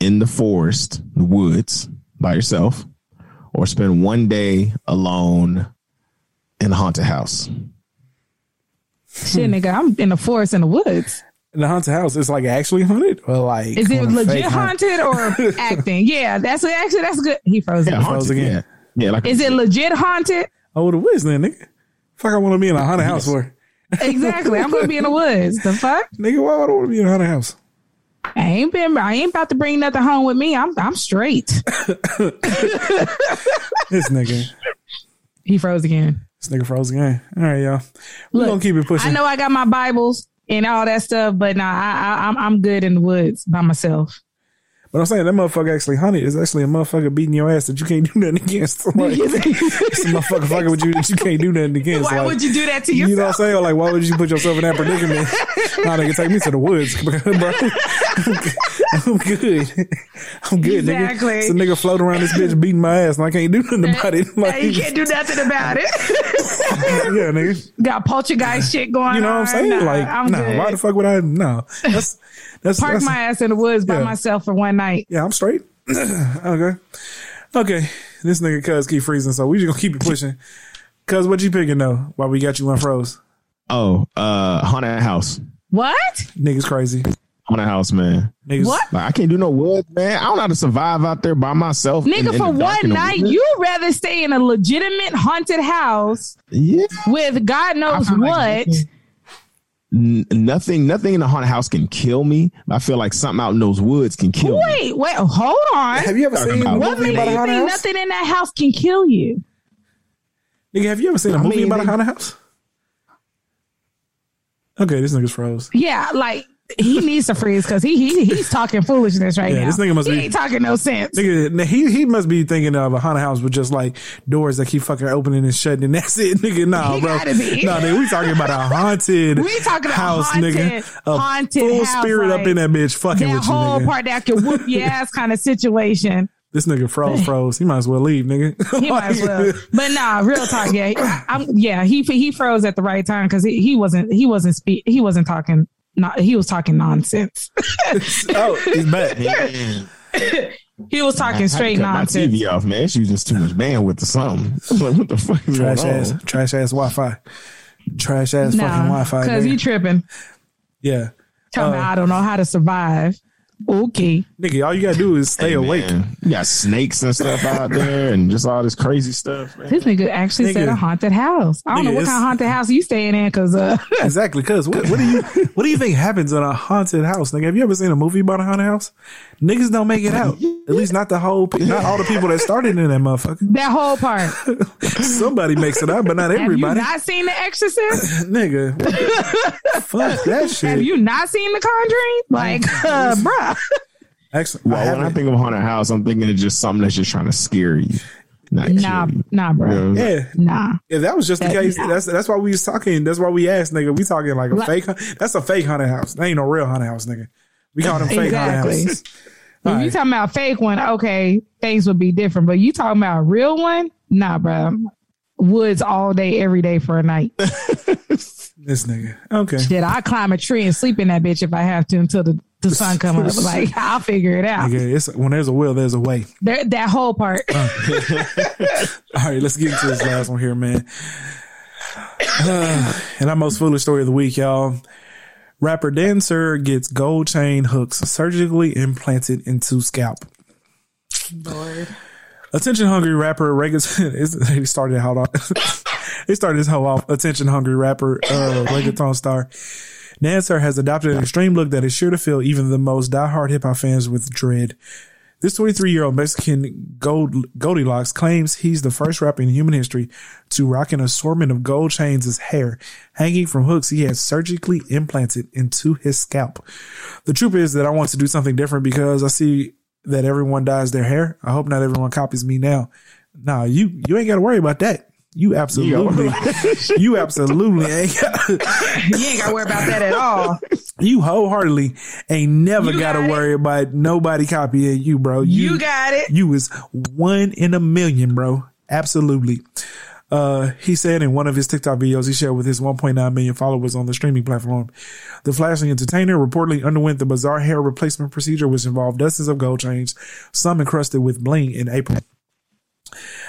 in the forest, the woods, by yourself, or spend one day alone in a haunted house? Shit, nigga, I'm in the forest in the woods. In the haunted house, it's like actually haunted or like. Is it legit fake haunted or acting? Yeah, that's actually that's good. He froze. Yeah, it. froze again. Yeah. yeah like Is it legit haunted? Oh, the woods then, nigga. Fuck, I want to be in a haunted house for. Exactly. I'm gonna be in the woods. The fuck? Nigga, why would I want to be in a haunted house? I ain't been. I ain't about to bring nothing home with me. I'm. I'm straight. This nigga. He froze again. This nigga froze again. All right, y'all. We're Look, to keep it pushing. I know I got my Bibles and all that stuff, but nah, I, I, I'm I'm good in the woods by myself. But I'm saying that motherfucker actually haunted is actually a motherfucker beating your ass that you can't do nothing against. Like, it's a motherfucker fucking with you that you can't do nothing against. Why like, would you do that to yourself? You know what I'm saying? Like, why would you put yourself in that predicament? nah, nigga, take me to the woods, bro. I'm good. I'm good, Exactly. nigga. It's a nigga floating around this bitch beating my ass, and I can't do nothing about it. Like, you can't do nothing about it. yeah, nigga. got poltergeist shit going on. You know what I'm saying? Nah, like, I'm nah, good. why the fuck would I? No, that's that's, Park that's my ass in the woods by Yeah. myself for one night. yeah. I'm straight. okay, okay. This nigga cuz keep freezing, so we just gonna keep it pushing. Cuz what you picking though? While we got you unfroze, Oh, uh, haunted house. What? niggas crazy. Haunted house, man. Niggas, What? Like I can't do no woods, man. I don't know how to survive out there by myself. Nigga, in for the dark in one night, you'd rather stay in a legitimate haunted house yeah. with God knows what. like N- nothing, nothing in the haunted house can kill me. I feel like something out in those woods can kill me. wait, wait, hold on. have you ever Talking seen a about- What movie makes about a you haunted think house? nothing in that house can kill you? Nigga, have you ever seen a I movie mean, about a haunted house? Okay, this nigga's froze. Yeah, like he needs to freeze because he, he he's talking foolishness right Yeah, now. this nigga must he be- ain't talking no sense. Nigga, he he must be thinking of a haunted house with just like doors that keep fucking opening and shutting, and that's it, nigga. Nah, He bro. Nah, nigga, we talking about a haunted We talking about house, haunted- nigga. A haunted full house, spirit up in that bitch, fucking that with you, whole nigga. part that can whoop your ass kind of situation. This nigga froze, froze. He might as well leave, nigga. He might as well. But nah, real talk. Yeah, I'm, yeah. He he froze at the right time because he, he wasn't he wasn't speak he wasn't talking. Not he was talking nonsense. oh, he's back. He was talking straight Cut my. TV off, man. It's just too much bandwidth or something. Like, what the fuck is Trash going ass, on? trash ass Wi-Fi, trash ass fucking Wi-Fi. because he tripping. yeah, Tell me Uh, I don't know how to survive. Okay. nigga, all you gotta do is stay Hey, awake. man, You got snakes and stuff out there, and just all this crazy stuff. Man. This nigga actually said a haunted house. I don't know what kind of haunted house you staying in because uh, Exactly, cause what, what do you what do you think happens in a haunted house, nigga? Have you ever seen a movie about a haunted house? Niggas don't make it out. At least not the whole, pe- not all the people that started in that motherfucker. that whole part. Somebody makes it out, but not Have you everybody. not seen The Exorcist? nigga, fuck that shit. Have you not seen The Conjuring? Like, uh, bruh. Actually, I Well, when I think of haunted house, I'm thinking of just something that's just trying to scare you. Not Nah, you. nah, bro. You know? yeah, Nah. if that was just the That- case, nah. that's that's why we was talking. That's why we asked, nigga. We talking like a Like- fake. That's a fake haunted house. That ain't no real haunted house, nigga. We call them fake Exactly. haunted houses. If All you talking about a fake one, okay, things would be different. But you talking about a real one? Nah, bro. Woods all day, every day for a night. This nigga. Okay. Shit, I climb a tree and sleep in that bitch if I have to until the the sun come up. Like I'll figure it out. Okay, it's when there's a will, there's a way. There, that whole part. All right, let's get into this last one here, man. Uh, and our most foolish story of the week, y'all. Rapper Dan Sur gets gold chain hooks surgically implanted into scalp. Lord. Attention hungry rapper reggaeton. He started hold on. he started his whole off. Attention hungry rapper, uh, reggaeton star. Dan Sur has adopted an extreme look that is sure to fill even the most diehard hip hop fans with dread. This 23 year old Mexican gold, Goldilocks claims he's the first rapper in human history to rock an assortment of gold chains as hair hanging from hooks he has surgically implanted into his scalp. The truth is that I want to do something different because I see that everyone dyes their hair. I hope not everyone copies me now. Nah, you, you ain't got to worry about that. You absolutely, you absolutely ain't got, You ain't got to worry about that at all. you wholeheartedly ain't never You got to worry about nobody copying you, bro. You got it. You is one in a million, bro. Absolutely. Uh, he said in one of his TikTok videos he shared with his 1.9 million followers on the streaming platform, the flashing entertainer reportedly underwent the bizarre hair replacement procedure, which involved dozens of gold chains, some encrusted with bling in April.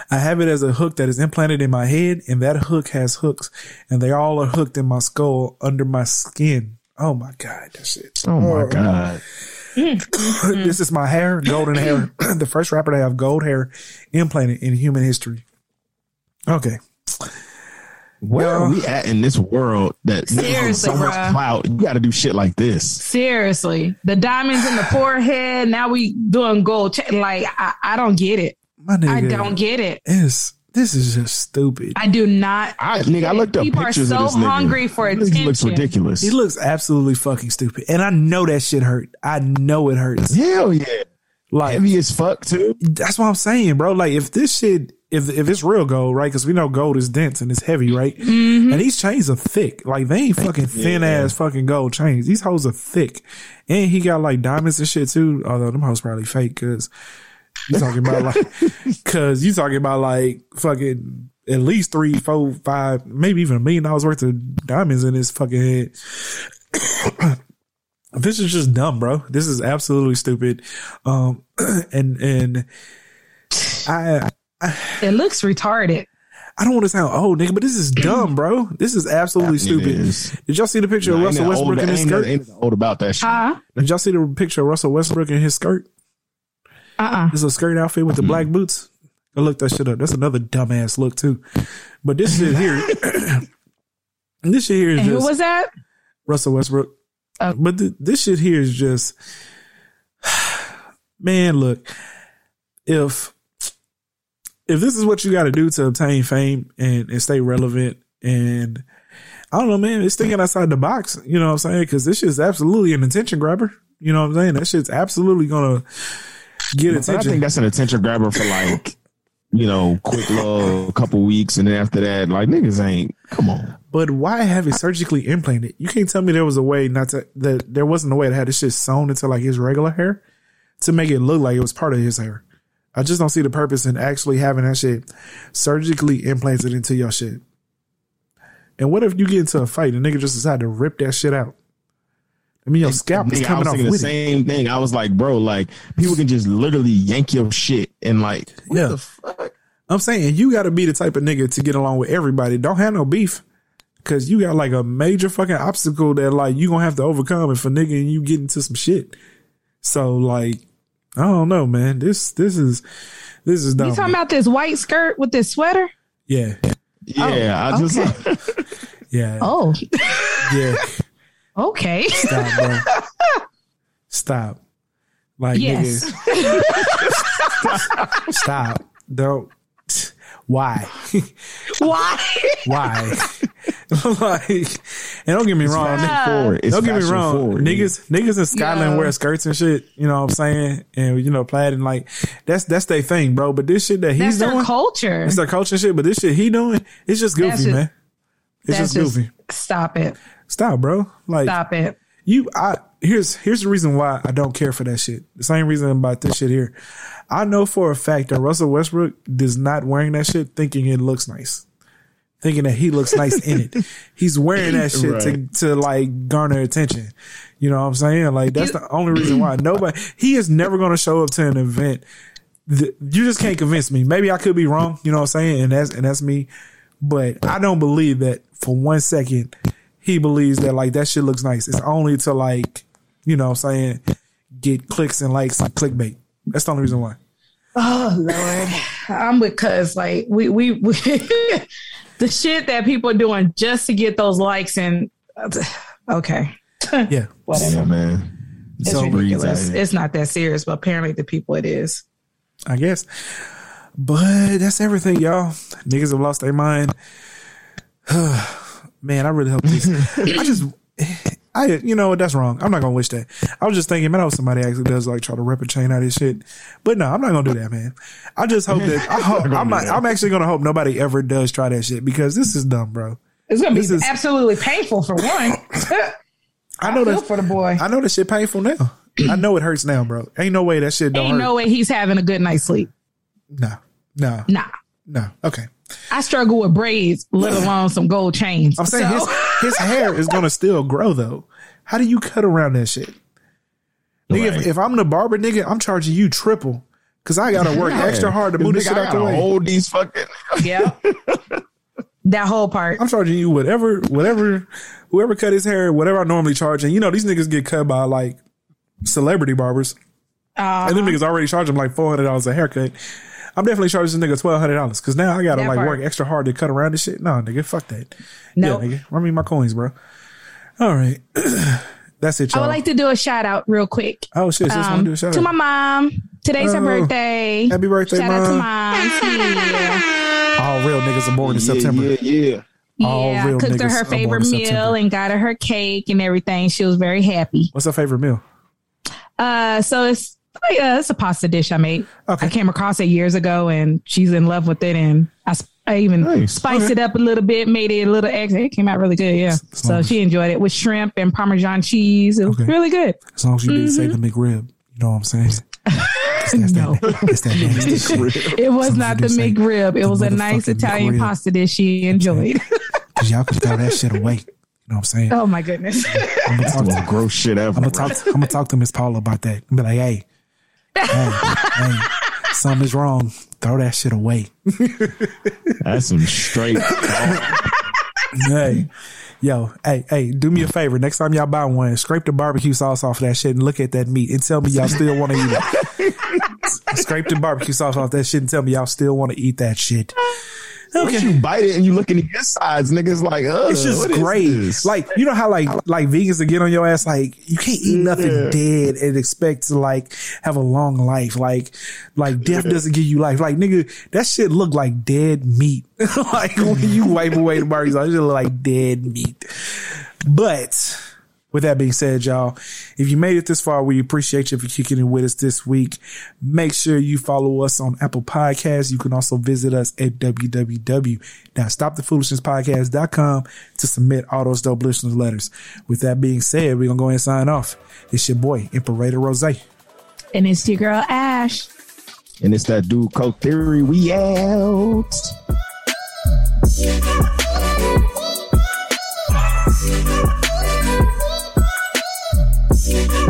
I have it as a hook that is implanted in my head, and that hook has hooks, and they all are hooked in my skull under my skin. Oh my god, that shit. Oh my god. this is my hair, golden hair. the first rapper to have gold hair implanted in human history. Okay. Where are we at in this world that Seriously, so much bruh. clout? You got to do shit like this. Seriously, the diamonds in the forehead. Now we doing gold. Like I, I don't get it. My nigga. I don't get it. It's, this is just stupid. I do not. I nigga, I looked up People are pictures so of this nigga. hungry for This nigga looks ridiculous. He looks absolutely fucking stupid. And I know that shit hurt. I know it hurts. Hell yeah, Like, heavy as fuck too. that's what I'm saying, bro. Like, if this shit, if if it's real gold, right? Because we know gold is dense and it's heavy, right? Mm-hmm. And these chains are thick. Like, they ain't fucking thin ass fucking gold chains. These hoes are thick. And he got like diamonds and shit too. Although them hoes probably fake because you talking about like, because you talking about like fucking at least three, four, five, maybe even a million dollars worth of diamonds in his fucking head. this is just dumb, bro. This is absolutely stupid. Um, and and I It looks retarded. I don't want to sound old, nigga, but this is dumb, bro. This is absolutely It stupid. is. Did y'all see the picture of Russell Westbrook old, in his ain't, skirt? ain't old about that shit. Huh? Did y'all see the picture of Russell Westbrook in his skirt? Uh uh It's a skirt outfit with the Mm-hmm. black boots. Go look that shit up. That's another dumbass look too. But this shit here, this shit here is And who was that? Russell Westbrook. Oh. But th- this shit here is just, man, look, if, if this is what you got to do to obtain fame and, and stay relevant and I don't know, man, it's thinking outside the box, you know what I'm saying? Cause this shit's absolutely an attention grabber. You know what I'm saying? That shit's absolutely going get But I think that's an attention grabber for like, you know, quick love, a couple weeks, and then after that, like niggas ain't. Come on, But why have it surgically implanted? You can't tell me there was a way not to that there wasn't a way to have this shit sewn into like his regular hair to make it look like it was part of his hair. I just don't see the purpose in actually having that shit surgically implanted into your shit. And what if you get into a fight and nigga just decide to rip that shit out? I mean, your scalp is Nigga, I coming was off thinking the with it. same thing. I was like, bro, like people can just literally yank your shit and like, what Yeah. the fuck? I'm saying you got to be the type of nigga to get along with everybody. Don't have no beef. Cause you got like a major fucking obstacle that like you gonna have to overcome if a nigga and you get into some shit. So like, I don't know, man. This this is this is dumb. You talking about this white skirt with this sweater? yeah, Yeah, I oh, just okay. yeah, Oh, yeah. okay. Stop, bro. Stop. Like, Yes. nigga, stop. Don't. Why? Why? Why? like, and don't get me wrong. fashion forward. It's don't get me wrong. forward, nigga. niggas, niggas in Scotland Yeah. wear skirts and shit. You know what I'm saying? And you know, plaid and like that's that's their thing, bro. But this shit that he's that's he's their culture. it's their culture and shit. But this shit he doing, it's just goofy, That's just- man. It's That's just goofy. Stop it. Stop, bro. Like Stop it. you, I here's here's the reason why I don't care for that shit. The same reason about this shit here. I know for a fact that Russell Westbrook does not wearing that shit thinking it looks nice. thinking that he looks nice in it. He's wearing that shit Right. to, to like garner attention. You know what I'm saying? Like that's the only reason why nobody, he is never going to show up to an event. Th- You just can't convince me. Maybe I could be wrong. You know what I'm saying? And that's, and that's me. But I don't believe that for one second he believes that like that shit looks nice. It's only to like, you know what I'm saying, get clicks and likes and clickbait. That's the only reason why. Oh Lord, I'm with cuz like we we, we the shit that people are doing just to get those likes and okay, Yeah. whatever. Yeah, man. It's So ridiculous. It's not that serious, but apparently the people it is. I guess. But that's everything, y'all. Niggas have lost their mind. Man, I really hope this. I just, I, you know what? That's wrong. I'm not gonna wish that. I was just thinking, man, I hope somebody actually does like try to rip a chain out of this shit. But no, I'm not gonna do that, man. I just hope that I hope, I'm, not, I'm actually gonna hope nobody ever does try that shit because this is dumb, bro. It's gonna be is- absolutely painful for one. I know feel that for the boy. I know that shit painful now. I know it hurts now, bro. Ain't no way that shit don't Ain't hurt. no way he's having a good night's sleep. no, no, Nah. no. Okay. I struggle with braids, let alone some gold chains. I'm saying So- his his hair is gonna still grow though. How do you cut around that shit? Nigga, if, Right. if I'm the barber, nigga, I'm charging you triple because I gotta work extra hard to move this shit out the gotta way. Hold these fucking. yeah. that whole part. I'm charging you whatever, whatever, whoever cut his hair, whatever I normally charge. And you know, these niggas get cut by like celebrity barbers. Uh, And them niggas already charge them like four hundred dollars a haircut. I'm definitely charging this nigga twelve hundred dollars because now I gotta That like part. work extra hard to cut around this shit. No, nigga, fuck that. Nope. Yeah, nigga, run me my coins, bro. All right, that's it, I y'all. would like to do a shout out real quick. oh shit, just want Um, to do a shout to out. my mom. Today's her Oh. birthday. Happy birthday, Shout out to Mom. mom. Yeah. All real niggas are born in September. Yeah, yeah, yeah. All Yeah, I real cooked her her favorite meal and got her her cake and everything. She was very happy. What's her favorite meal? Uh, so it's like, uh, it's a pasta dish I made. Okay. I came across it years ago and she's in love with it. And I, I even Nice. spiced Okay. it up a little bit, made it a little extra. It came out really good. Yeah. So she enjoyed it with shrimp and Parmesan cheese. It was Okay. really good. As long as you didn't say the McRib, you know what I'm saying. That's No. that, that's that nasty shit. It was Some not the people McRib. It the was a nice Italian McRib. pasta dish she enjoyed. Cause y'all can throw that shit away. You know what I'm saying? oh my goodness. I'm gonna talk to, most gross shit ever. I'm gonna talk, I'm gonna talk to Miss Paula about that. Be like, hey, hey, hey, something is wrong. Throw that shit away. That's some straight. hey, yo, hey, hey, do me a favor. Next time y'all buy one, scrape the barbecue sauce off that shit and look at that meat and tell me y'all still want to eat it. scrape the barbecue sauce off that shit and tell me y'all still want to eat that shit. Once you bite it and you look in the insides, niggas like, uh, It's just great. Like you know how like like vegans to get on your ass. Like you can't eat nothing Yeah. dead and expect to like have a long life. Like like death doesn't give you life. Like nigga, that shit look like dead meat. like when you wipe away the sauce, it just look like dead meat. But with that being said, y'all, if you made it this far, we appreciate you for kicking it with us this week. Make sure you follow us on Apple Podcasts. You can also visit us at www.stopthefoolishness.podcast.com to submit all those dope listeners letters. With that being said, we're going to go ahead and sign off. It's your boy, Imperator Rose. and it's your girl Ash. and it's that dude code theory. We out. You.